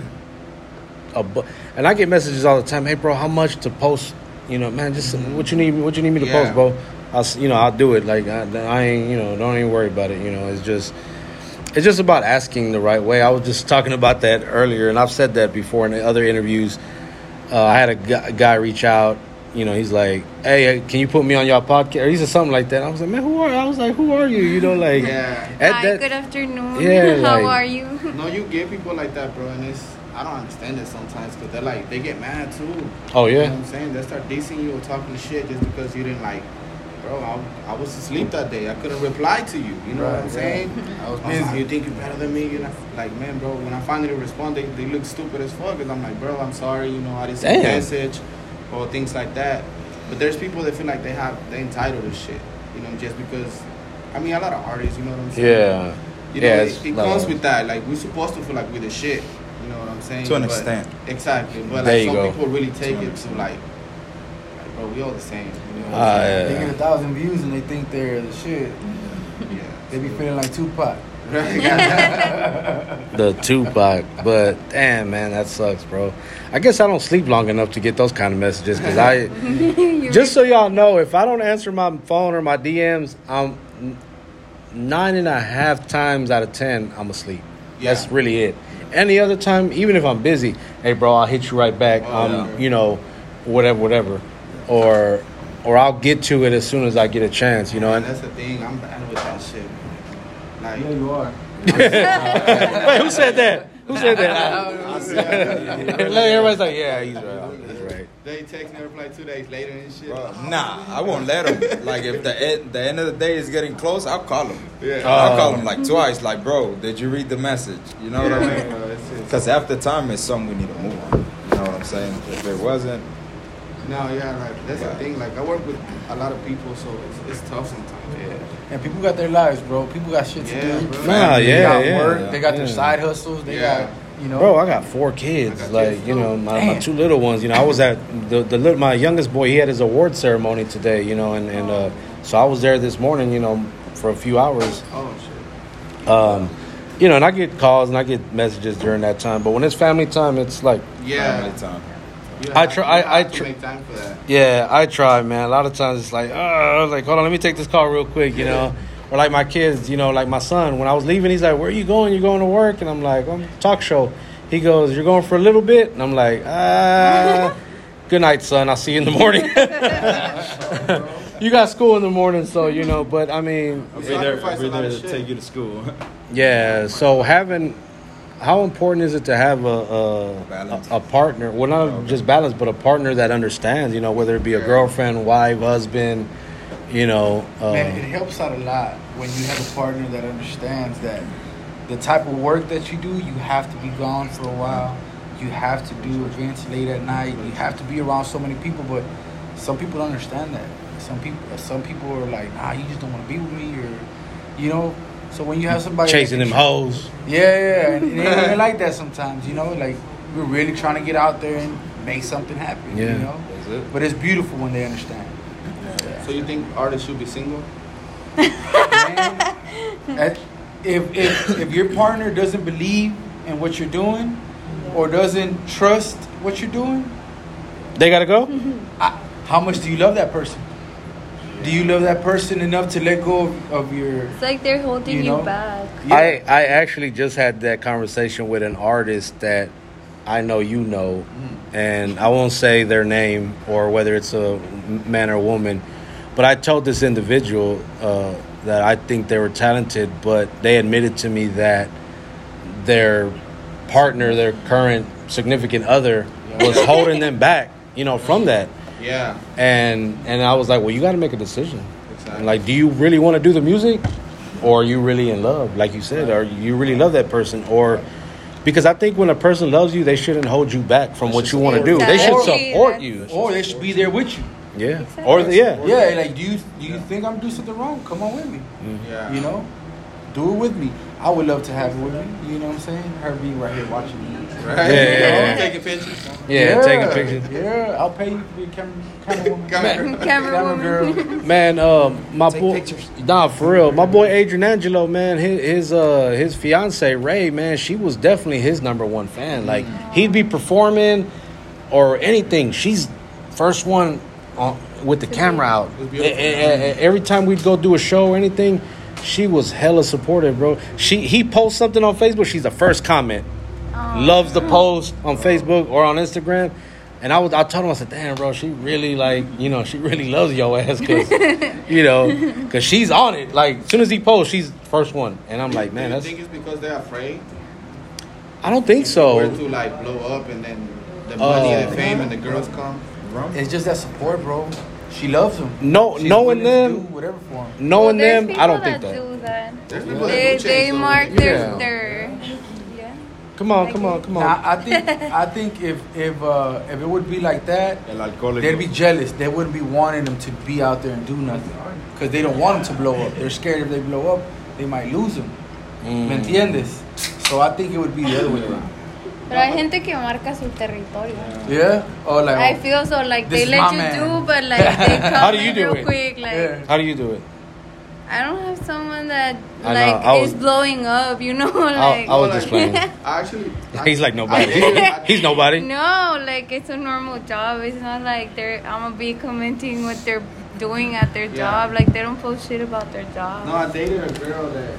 a, bu- and I get messages all the time. Hey, bro, how much to post? You know, man, just what you need. What you need me to Yeah. post, bro? I'll, you know, I'll do it. Like I, I ain't, you know, don't even worry about it. You know, it's just. It's just about asking the right way. I was just talking about that earlier, and I've said that before in other interviews. Uh, I had a guy reach out. You know, he's like, "Hey, uh, can you put me on your podcast?" Or he said something like that. I was like, "Man, who are?" I was like, "Who are you?" You know, like, Yeah. at Hi, that- good afternoon. Yeah, How like- are you? No, you get people like that, bro, and it's I don't understand it sometimes because they're like they get mad too. Oh You know yeah, what I'm saying? They start dissing you or talking shit just because you didn't like, bro. I, I was asleep that day. I couldn't reply to you. You know what I'm yeah. saying? I was I was like, you think you're better than me? You're not like, man, bro. When I finally respond, they, they look stupid as fuck. Cause I'm like, bro, I'm sorry. You know, I didn't see the Damn. message or things like that. But there's people that feel like they have they entitled to shit. You know, just because. I mean, a lot of artists. You know what I'm saying? yeah, You know, yeah. it, it comes with that. Like we're supposed to feel like we're the shit. You know what I'm saying? To an But- extent. Exactly. But There like you some go. people really take it to like, like, bro, we all the same. You know what Ah, I'm saying? They get a thousand views and they think they're the shit. Yeah. They be feeling like Tupac. the Tupac. But damn, man, that sucks, bro. I guess I don't sleep long enough to get those kind of messages because I. Just so y'all know, if I don't answer my phone or my DMs, I'm nine and a half times out of ten I'm asleep. That's really it. Any other time, even if I'm busy, hey bro, I'll hit you right back. Oh, um, yeah. you know, whatever, whatever, or or I'll get to it as soon as I get a chance. You know, And and that's the thing. I'm bad with that shit. Like, Yeah, you are. wait, who said that? Who said that? I see- Everybody's like, yeah, he's right. He's right. they text me, I reply two days later and shit. Bro, nah, I won't let him. Like if the end, the end of the day is getting close, I'll call him. Yeah. I'll Oh. call him like twice. Like, bro, did you read the message? You know what I mean? Bro, it's just- Because half the time it's something we need to move on. You know what I'm saying? If it wasn't, No, yeah, like that's the thing. Like I work with a lot of people, so it's, it's tough sometimes. Yeah. And people got their lives, bro. People got shit to Yeah, do. bro. Nah, They yeah, got yeah. work. They got their Yeah. side hustles. They Yeah. got, you know. Bro, I got four kids. Got like kids you know, my, my two little ones. You know, I was at the the little, my youngest boy. He had his award ceremony today. You know, and and uh, so I was there this morning. You know, for a few hours. Oh shit. Um, you know, and I get calls and I get messages during that time. But when it's family time, it's like, Yeah. family time. You I try- I- I have to tr- make time for that. yeah, I try, man. A lot of times it's like, oh, like hold on, let me take this call real quick. You know. Or like my kids, you know, like my son. When I was leaving, he's like, "Where are you going? You're going to work?" And I'm like, "I'm talk show." He goes, "You're going for a little bit?" And I'm like, "Ah, good night, son. I'll see you in the morning." you got school in the morning, so you know. But I mean, I'll be there, I'll be there to take you to school. yeah. So having, how important is it to have a a, a, partner? Well, not just balance, but a partner that understands. You know, whether it be a girlfriend, wife, husband. You know, uh, Man, it helps out a lot when you have a partner that understands that the type of work that you do, you have to be gone for a while. You have to do events late at night. You have to be around so many people. But some people don't understand that. Some people, some people are like, "Nah, you just don't want to be with me," or you know. So when you have somebody chasing them tr- hoes. yeah, yeah, and it ain't even like that sometimes. You know, like we're really trying to get out there and make something happen. Yeah. You know, That's it. but it's beautiful when they understand. So you think artists should be single? At- if, if if your partner doesn't believe in what you're doing or doesn't trust what you're doing, They gotta go. I, how much do you love that person? Do you love that person enough to let go of, of your? It's like they're holding You you, know? back. I I actually just had that conversation with an artist that I know you know, and I won't say their name or whether it's a man or woman, but I told this individual uh, that I think they were talented, but they admitted to me that their partner, their current significant other, was holding them back, you know, from that. Yeah. And and I was like, well, you got to make a decision. Exactly. Like, do you really want to do the music, or are you really in love? Like you said, or you really love that person, or because I think when a person loves you, they shouldn't hold you back from what you want to do. They should support you. Or they should be there with you. Yeah. Or yeah. Yeah, like do you do you think I'm doing something wrong? Come on with me. Yeah. You know, do it with me. I would love to have her with me. You know what I'm saying? Her being right here watching me. Right? Yeah, yeah, yeah. Taking pictures. Yeah, taking pictures. Yeah, I'll pay you to be a camera, camera woman. Camera- Camera woman. girl. Man, um, my Take boy, pictures. nah, for real, my boy Adrian Angelo, man, his his uh his fiance Ray, man, she was definitely his number one fan. Like he'd be performing or anything, she's first one on, with the camera out. was beautiful. Every time we'd go do a show or anything, she was hella supportive, bro. She he posts something on Facebook, she's the first comment. Oh. Loves the post on Facebook or on Instagram. And I was, I told him, I said, "Damn, bro, she really like, you know, she really loves your ass, cause, you know, cause she's on it. Like, as soon as he posts, she's first one, and I'm like, man, Do you that's. think it's because they're afraid? I don't think Where so. to like blow up and then the money, Oh. the fame, and the girls come. It's just that support, bro. She loves him. No, She's knowing to them, do whatever for him. knowing Well, them, I don't think that. Do that. There's people that They, do they change, mark their Yeah. their yeah. Come on, come on, come on. Now, I think I think if if uh, if it would be like that, they'd be jealous. They wouldn't be wanting them to be out there and do nothing because they don't want them to blow up. They're scared if they blow up, they might lose them. Mm. ¿Me entiendes? So I think it would be the other way around. Pero hay gente que marca su territorio. Yeah. Or like. I feel so like they let you man. do, but like they come How do you do real it? quick. Like Yeah. How do you do it? I don't have someone that I know, like I was- is blowing up. You know, I, like I was just playing. I actually. I- He's like nobody. did. I- He's nobody. No, like it's a normal job. It's not like they're I'm gonna be commenting what they're doing at their Yeah. job. Like they don't post shit about their job. No, I dated a girl that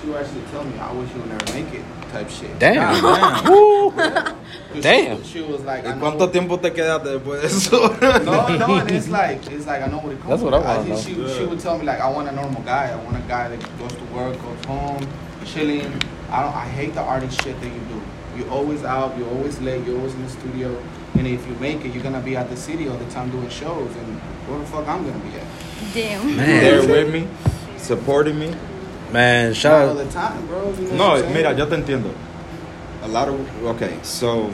she would actually tell me, "I wish you would never make it." Type shit. Damn. Damn. Woo. 'Cause Damn. She, she was like, I ¿Y know- cuánto tiempo te quedaste después de eso? No, no, and it's like it's like I know what it comes. That's what with. I wanna just- know. She, she would tell me like I want a normal guy. I want a guy that goes to work, goes home, chilling. I don't. I hate the artist shit that you do. You're always out. You're always late. You're always in the studio. And if you make it, you're gonna be at the city all the time doing shows. And where the fuck I'm gonna be at? Damn. There with me, supporting me. Man, Not shout all out. the time, bro. You know No, what I'm saying? mira, yo te entiendo. A lot of okay, so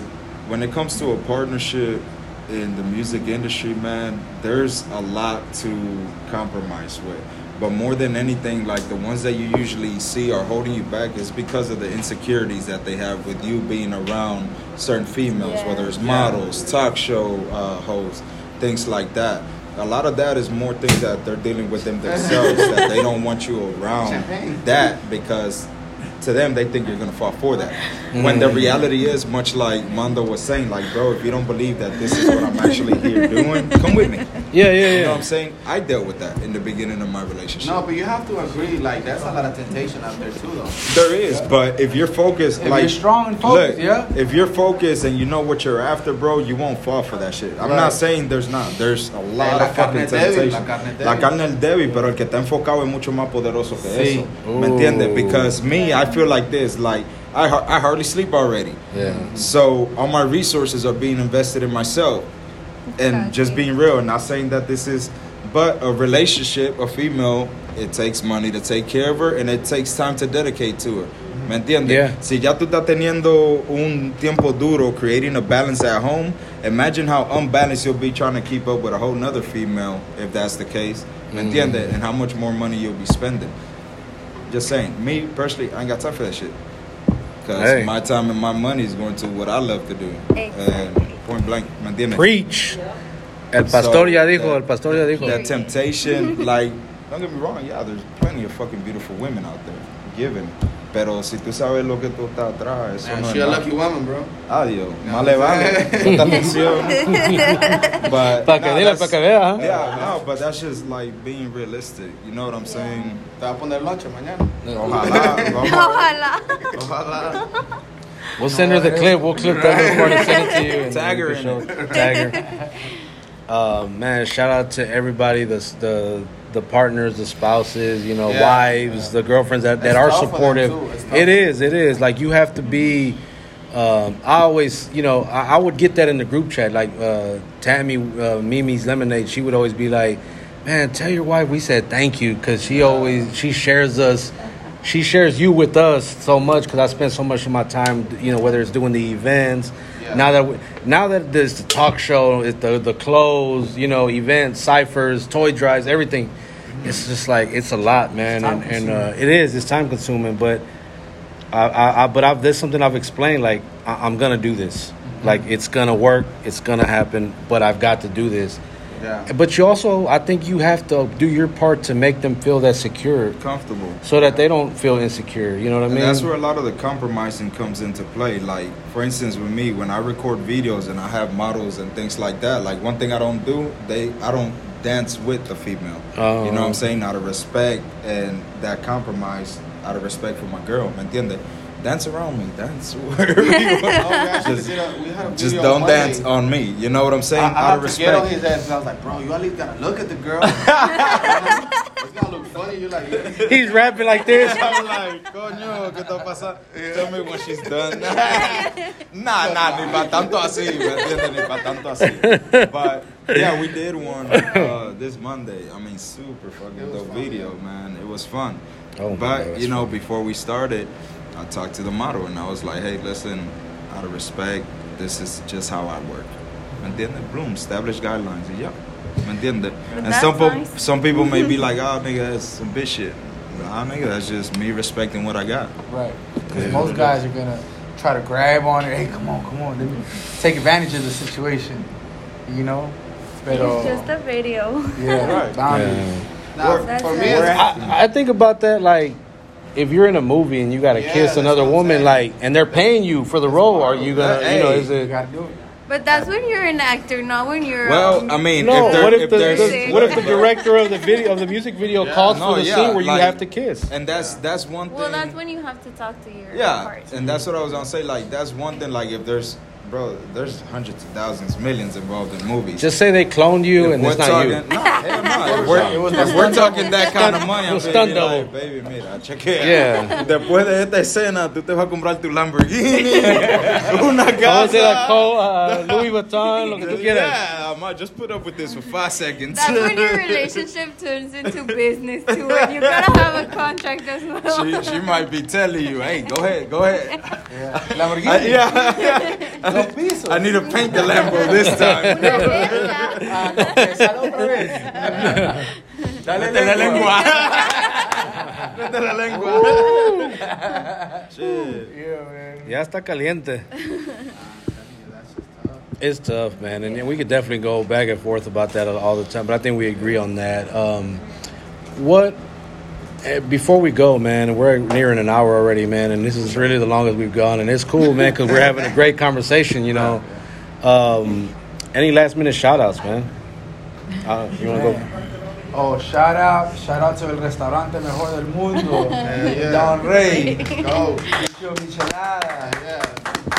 when it comes to a partnership in the music industry, man, there's a lot to compromise with. But more than anything, like the ones that you usually see are holding you back is because of the insecurities that they have with you being around certain females, Yeah. whether it's models, talk show uh, hosts, things like that. A lot of that is more things that they're dealing with them themselves that they don't want you around Champagne. that because to them they think you're gonna fall for that. When the mm. reality is much like Mondo was saying, like bro, if you don't believe that this is what I'm actually here doing, come with me. Yeah, yeah, You know what yeah. I'm saying? I dealt with that in the beginning of my relationship. No, but you have to agree. Like that's a lot of temptation out there too, though. There is, but if you're focused, If like you're strong and focused, look, yeah. If you're focused and you know what you're after, bro, you won't fall for that shit. I'm Right. not saying there's not. There's a lot la of fucking temptation. la carne débil. La carne es débil, pero el que está enfocado es mucho más poderoso que Sí. eso. ¿Me entiendes? Because me, I feel like this. Like I, I hardly sleep already. Yeah. So all my resources are being invested in myself and just being real. Not saying that this is, but a relationship, a female, it takes money to take care of her and it takes time to dedicate to her. ¿Me entiendes? Yeah. Si ya tú estás teniendo un tiempo duro creating a balance at home, imagine how unbalanced you'll be trying to keep up with a whole nother female if that's the case. ¿Me mm. entiendes? And how much more money you'll be spending. Just saying. Me personally, I ain't got time for that shit. Because Hey. my time and my money is going to what I love to do. Exactly. And point blank, ¿me entiendes? Preach. El So, pastor ya dijo, that- el pastor ya dijo. That temptation, like, don't get me wrong, yeah, there's plenty of fucking beautiful women out there, given. Pero si tú sabes lo que tú estás atrás, eso Man, no she es a nada. lucky woman, bro. Adiós. Más le vale. Ponte atención. But, Para que nah, dile, that's- para que vea. ¿ah? Yeah, no, but that's just like being realistic. You know what I'm saying? Te va a poner lonche mañana. Ojalá. Ojalá. Ojalá. We'll send her the clip. We'll clip that before and send it to you. and Tag her in show- Tag her. Uh, man, shout out to everybody, the the the partners, the spouses, you know, Yeah, wives, the girlfriends that, that It's are tough for them, supportive. It's tough. It is, it is. Like you have to be. Um, I always, you know, I, I would get that in the group chat. Like uh, Tammy, uh, Mimi's Lemonade, she would always be like, "Man, tell your wife we said thank you because she always she shares us." She shares you with us so much because I spend so much of my time, you know, whether it's doing the events, Yeah. now that we, now that this talk show, the the clothes, you know, events, ciphers, toy drives, everything. It's just like it's a lot, man, and, and uh, it is. It's time consuming, but I, I, I but I've there's something I've explained. Like I, I'm gonna do this. Like it's gonna work. It's gonna happen. But I've got to do this. Yeah. But you also, I think you have to do your part to make them feel that secure, Comfortable. so that they don't feel insecure. You know what I And mean? that's where a lot of the compromising comes into play. Like, for instance, with me, when I record videos and I have models and things like that, like one thing I don't do, they I don't dance with the female. Oh. You know what I'm oh. saying? Out of respect and that compromise, out of respect for my girl. ¿Me entiendes? Dance around me, dance wherever you Oh, we want. actually Just, a- we had a just don't Monday. dance on me. You know what I'm saying? I, I out of had to get on respect. his ass and I was like, bro, you at least gotta look at the girl. it's gonna look funny. You're like, yeah. He's rapping like this. I'm like, coño, ¿qué está pasando? Tell me when she's done. nah, nah, ni para tanto así, ¿me entiendes? Ni para tanto así. But yeah, we did one uh, this Monday. I mean, super fucking dope fun, video, man. It was fun. Oh but God, you know, fun. before we started, I talked to the model and I was like, hey, listen, out of respect, this is just how I work. And then entiendes? Boom, established guidelines. Y yeah. ¿Me entiendes? And that's some, po- some people may be like, oh, nigga, that's some bitch shit. Nah, nigga, that's just me respecting what I got. Right. Because most guys are gonna try to grab on it. Hey, come on, come on. Let me take advantage of the situation. You know. Pero, It's just a video. yeah, Right. boundaries. Yeah. Nah, That's for me, I, I think about that like if you're in a movie and you got to Yeah, kiss another woman like and they're paying you for the role are you gonna you know is it gotta do it. But that's when you're an actor, not when you're. Well, um, I mean, no if there, what if, the, the- what if the director of the video of the music video calls No, for the yeah, scene where you have to kiss and that's that's one thing. well, that's when you have to talk to your yeah, part. and that's what I was gonna say. Like that's one thing. Like if there's, bro, there's hundreds of thousands, millions involved in movies. just say they cloned you If and we're it's not talking, you no, hell no. If we're, It was if we're talking that kind of money, it I'm was be like, double. baby, mira, chequea. Yeah. Después de esta escena, tú te vas a comprar tu Lamborghini, una Vamos a casa. hacer la co- uh, Louis Vuitton lo que tú quieras Yeah, I might just put up with this for five seconds. That's when your relationship turns into business too, and you gotta have a contract as well. she, she might be telling you, hey, go ahead, go ahead. Yeah. I, Lamborghini. yeah, Dos pisos. I need to paint the Lambo this time. Ah, no, que otra vez. Dale Mete la lengua. lengua. Mete la lengua. Shit. Yeah, man. ya está caliente it's tough man and we could definitely go back and forth about that all the time but I think we agree on that um, what before we go, man, we're nearing an hour already, man, and this is really the longest we've gone, and it's cool, man, because we're having a great conversation, you know. Um, any last minute shout outs, man? Uh, you want to go? Oh, shout out, shout out to el restaurante mejor del mundo, yeah. Don Rey. go. Michelada. Yeah.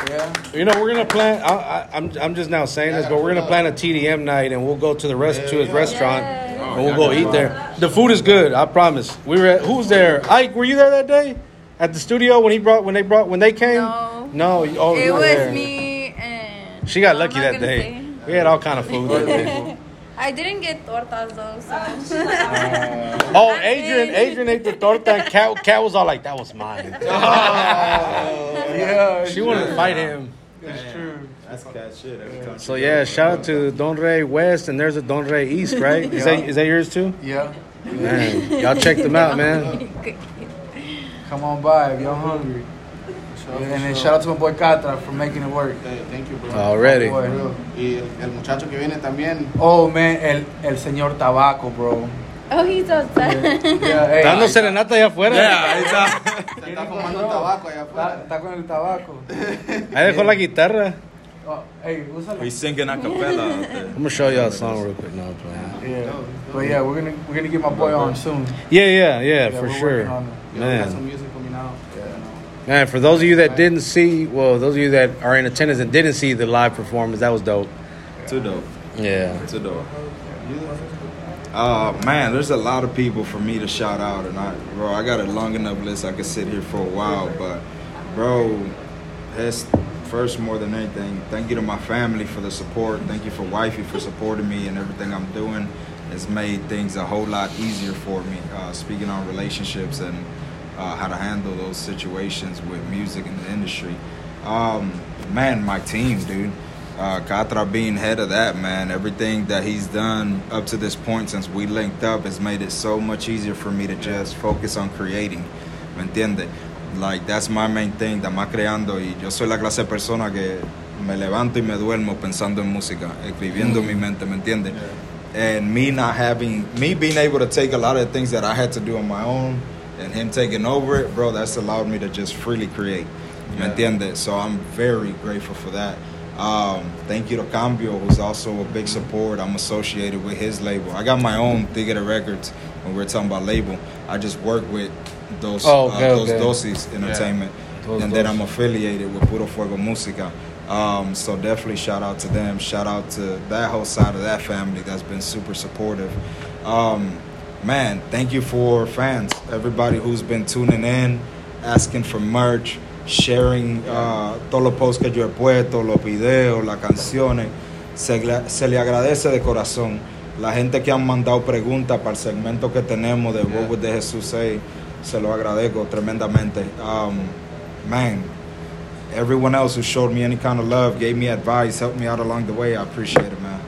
Yeah. You know, we're gonna plan. I, I, I'm I'm just now saying this, but we're gonna plan a TDM night, and we'll go to the rest to his restaurant, Yes. and we'll go eat there. The food is good, I promise. We were at, who's there? Ike, were you there that day at the studio when he brought when they brought when they came? No. no. Oh, you- Oh, it you was there. me and. She got I'm lucky that day. say. We had all kind of food that. I didn't get tortas though, so. Oh, Adrian, Adrian ate the torta, and Cat, Cat was all like, "That was mine." Yeah. She wanted to fight him. It's true. That's cat shit every time. So yeah, shout out to Don Rey West, and there's a Don Rey East, right? Is that is that yours too? Yeah. Man, y'all check them out, man. Come on by if y'all hungry. Yeah, and then shout out to my boy Ktraa for making it work. Hey, thank you, bro. Already. Boy. Y el, el muchacho que viene también. Oh man, el, el señor Tabaco, bro. Oh, he's outside. Yeah, hey. Dando serenata allá afuera. Yeah, ahí está. Está fumando tabaco allá Está, afuera. está con el tabaco. Ahí dejó la guitarra. Oh, hey, úsala. He's singing a cappella out there. I'm gonna show y'all a song real quick. No, I'm playing. Yeah, but yeah, we're gonna we're gonna get my boy on soon. Yeah, yeah, yeah, Yeah, for we're sure. working on it. Yeah, we got some music coming out. You know. man, for those of you that didn't see, well, those of you that are in attendance and didn't see the live performance, that was dope. Too dope. Yeah. Too dope. Uh man, there's a lot of people for me to shout out, and I, bro, I got a long enough list. I could sit here for a while, but, bro, that's first more than anything. Thank you to my family for the support. Thank you for wifey for supporting me and everything I'm doing. It's made things a whole lot easier for me. Uh, speaking on relationships and uh, how to handle those situations with music in the industry. Um, man, my team, dude. Uh, Ktraa being head of that, man, everything that he's done up to this point since we linked up has made it so much easier for me to just focus on creating. ¿Me entiende? Like, that's my main thing, that más creando. Y yo soy la clase de persona que me levanto y me duermo pensando en música, escribiendo en mi mm-hmm. mente, ¿me entiende? And me not having, me being able to take a lot of the things that I had to do on my own and him taking over it, bro, that's allowed me to just freely create. ¿Me entiende? So I'm very grateful for that. Um, thank you to Cambio, who's also a big support. I'm associated with his label. I got my own Tigre Records when we're talking about label. I just work with those Oh, okay, uh, those okay. Dosis Entertainment. Those and then I'm affiliated with Puro Fuego Música. Um, so definitely shout out to them. Shout out to that whole side of that family that's been super supportive. Um, man, thank you for fans, everybody who's been tuning in, asking for merch, sharing uh, todos los posts que yo he puesto, los videos, las canciones. Se, le- se le agradece de corazón. La gente que han mandado preguntas para el segmento que tenemos de What Would the Jesús Say, se lo agradezco tremendamente. Um, man, everyone else who showed me any kind of love, gave me advice, helped me out along the way, I appreciate it, man.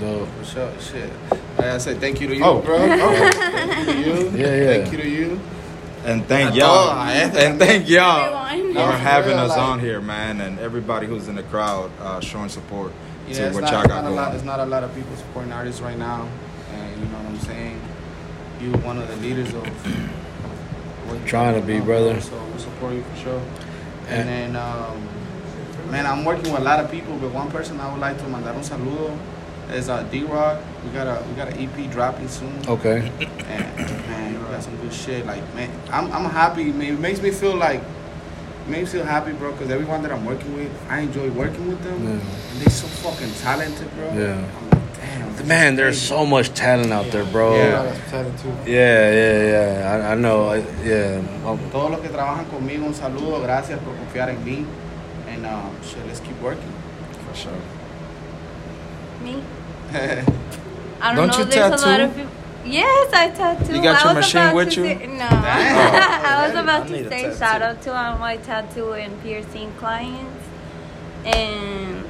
Dope. For sure, shit. I said, thank you to you, Oh. bro. Thank you to you. Yeah, yeah. Thank you to you. And thank y'all. todos, a este And thank y'all for for having us on here, man, and everybody who's in the crowd uh, showing support Yeah, to what not, y'all it's got not a lot. going. It's not a lot of people supporting artists right now, and you know what I'm saying. You're one of the leaders of. what Trying to be, you brother. So we support you for sure. And- And then, um, man, I'm working with a lot of people, but one person I would like to mandar un saludo is uh, D Rock. We got a we got an EP dropping soon. Okay. And man, we got some good shit. Like man, I'm I'm happy. Man, it makes me feel like it makes me feel happy, bro. Because everyone that I'm working with, I enjoy working with them. Yeah. And they're so fucking talented, bro. Yeah. I'm like, damn. Man, there's crazy. so much talent out there, bro. Yeah, Yeah, I got some too. yeah, yeah. I, I know. I, yeah. Todos los que trabajan conmigo, un saludo. Gracias por confiar en mí. And um, shit, let's keep working. For sure. Me? I don't, Don't know. you There's a lot tattoo? of people. Yes, I tattoo. You got I your was machine about with to you? Say, no, I was about to say shout out to all my tattoo and piercing clients, and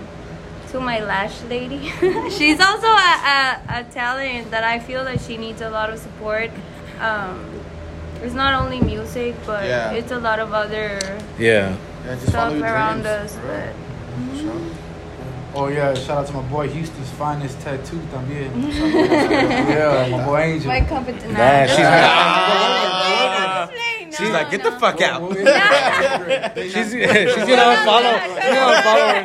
to my lash lady. She's also a, a, a talent that I feel that she needs a lot of support. Um, it's not only music, but Yeah. it's a lot of other yeah. Yeah, just follow stuff your around dreams, us. for real. But For sure. Oh yeah, shout out to my boy Houston's finest tattoo también. yeah, my boy Angel. my competition. Nah, she's ah. She's like, get the fuck out. What- what- She's she's gonna unfollow. She's gonna unfollow right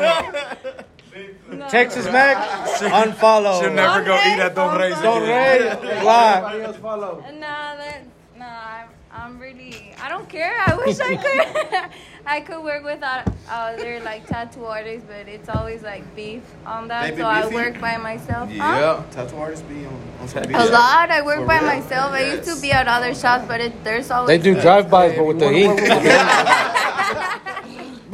now. Texas Mack, unfollow. She'll never go eat at Don Rey's. Don't again. rate live. Everybody else follow. Nah, that nah. I'm, I'm really. I don't care. I wish I could. I could work with other like tattoo artists, but it's always like beef on that. They be so I work by myself. Huh? Yeah, tattoo artists be on, on some A lot. I work For by real? myself. I used to be at other shops, but it, there's always. They do drive-bys, but with the ink.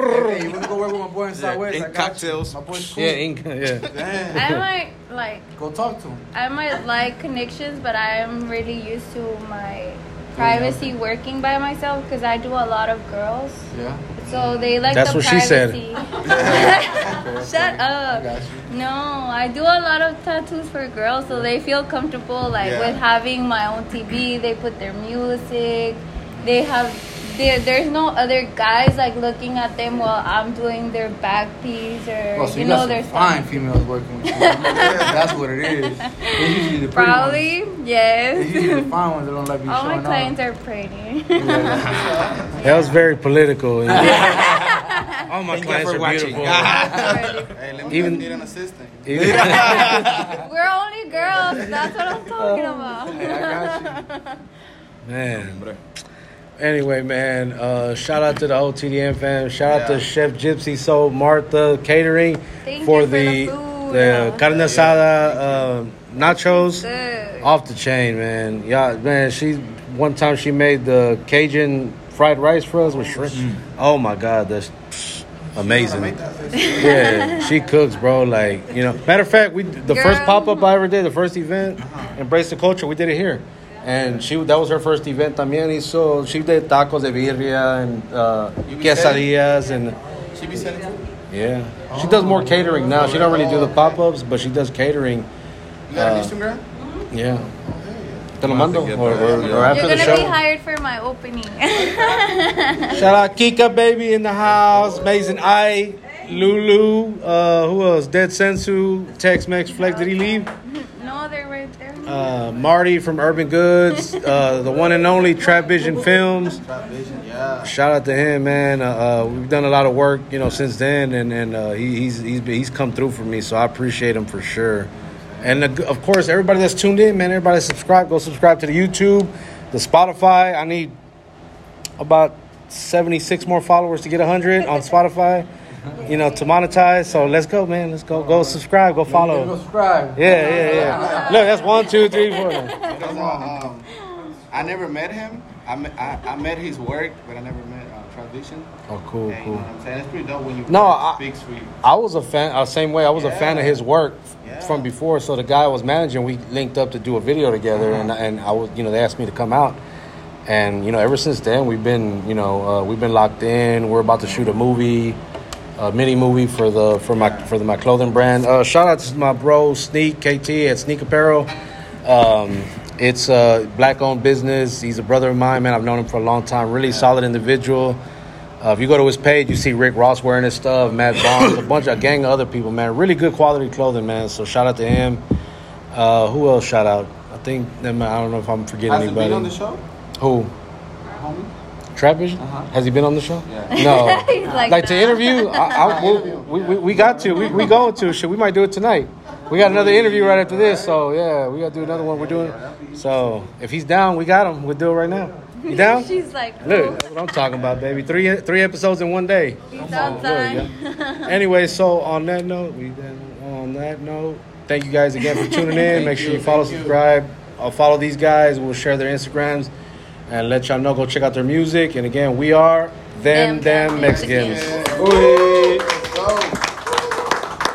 Hey, you wanna go work with my boy in Southwest? ink I got you. cocktails. My boy's cool. Yeah, ink. Yeah. Damn. I might like. Go talk to him. I might like connections, but I'm really used to my privacy working by myself because I do a lot of girls. Yeah. So they like That's the what she said. privacy. Shut up. got. No, I do a lot of tattoos for girls, so they feel comfortable like Yeah. with having my own TV. They put their music. They have there, there's no other guys like looking at them while I'm doing their back piece or Oh, so you you, know got their some fine females working with you. That's what it is. It's usually the pretty Probably Ones. It's yes. usually the fine ones that don't like you All my clients off. are pretty. That was very political. and- All my Thank clients are watching. beautiful. Hey, let me Even- Even, need an assistant. Even- We're only girls. That's what I'm talking about. Hey, I got you. man. Anyway, man, uh, shout out to the whole TDM fam. Shout out to Chef Gypsy Soul Martha Catering Thank for you for the the food. the carne asada uh, nachos. Good. Off the chain, man. Yeah, man. She one time she made the Cajun fried rice for us with shrimp. Oh my god, that's amazing. Yeah, she cooks, bro. Like you know. Matter of fact, we the first pop up I ever did, the first event, embrace the culture. We did it here, and she that was her first event también. Y so she did tacos de birria and uh, quesadillas and She be selling food. yeah. She does more catering now. She don't really do the pop ups, but she does catering. You got Uh, an Instagram? Yeah. Te lo mando, get or, that. or, or You're gonna be show. hired for my opening. Shout out Kika baby in the house, Amazing I, Lulu, uh, who else? Dead Sensu, Tex Mex Flex. Did he leave? No, they're right there. Uh, Marty from Urban Goods, uh, the one and only Trap Vision Films. Trap Vision, yeah. Shout out to him, man. Uh, uh, we've done a lot of work, you know, since then, and and uh, he, he's he's been- he's come through for me, so I appreciate him for sure. And uh, of course, everybody that's tuned in, man, everybody subscribe. go subscribe to the YouTube, the Spotify. I need about seventy six more followers to get hundred on Spotify, you know, to monetize. So let's go, man. Let's go, go subscribe, go Go follow. subscribe. Yeah, yeah, yeah. Look, that's one, two, three, four. Because, um, I never met him. I met, I, I met his work, but I never met uh, Trap Vision. Oh, cool, Yeah, you know what I'm saying? It's pretty dope when you No, I- speaks for you. I was a fan, uh, same way. I was a fan of his work Yeah. from before. So the guy I was managing, we linked up to do a video together, and and I was, you know, they asked me to come out, and you know, ever since then we've been, you know, uh, we've been locked in. We're about to shoot a movie, a mini movie for the for my for the, my clothing brand. Uh, shout out to my bro Sneak KT at Sneak Apparel. Um, it's a black owned business. He's a brother of mine, man. I've known him for a long time. Really solid individual. Uh, if you go to his page, you see Rick Ross wearing his stuff, Matt Barnes, a bunch, of a gang of other people, man. Really good quality clothing, man. So shout out to him. Uh, who else? Shout out. I think I don't know if I'm forgetting Has anybody. been on the show? Who? Homie? Trap Vision? Uh-huh. Has he been on the show? Yeah. No. Like, like to interview, I, I, we, we, we, we got to. We, we going to. Shit, we might do it tonight. We got another interview right after this, so yeah, we got to do another one. We're doing. So if he's down, we got him. We'll do it right now. You down? She's like, Look, that's what I'm talking about, baby. Three three episodes in one day. He's Look, outside. yeah. Anyway, so on that note, we on that note, thank you guys again for tuning in. Make sure you follow, subscribe. I'll follow these guys. We'll share their Instagrams and let y'all know. Go check out their music. And again, we are them Them them Them Mexicans. Mexicans. Ooh.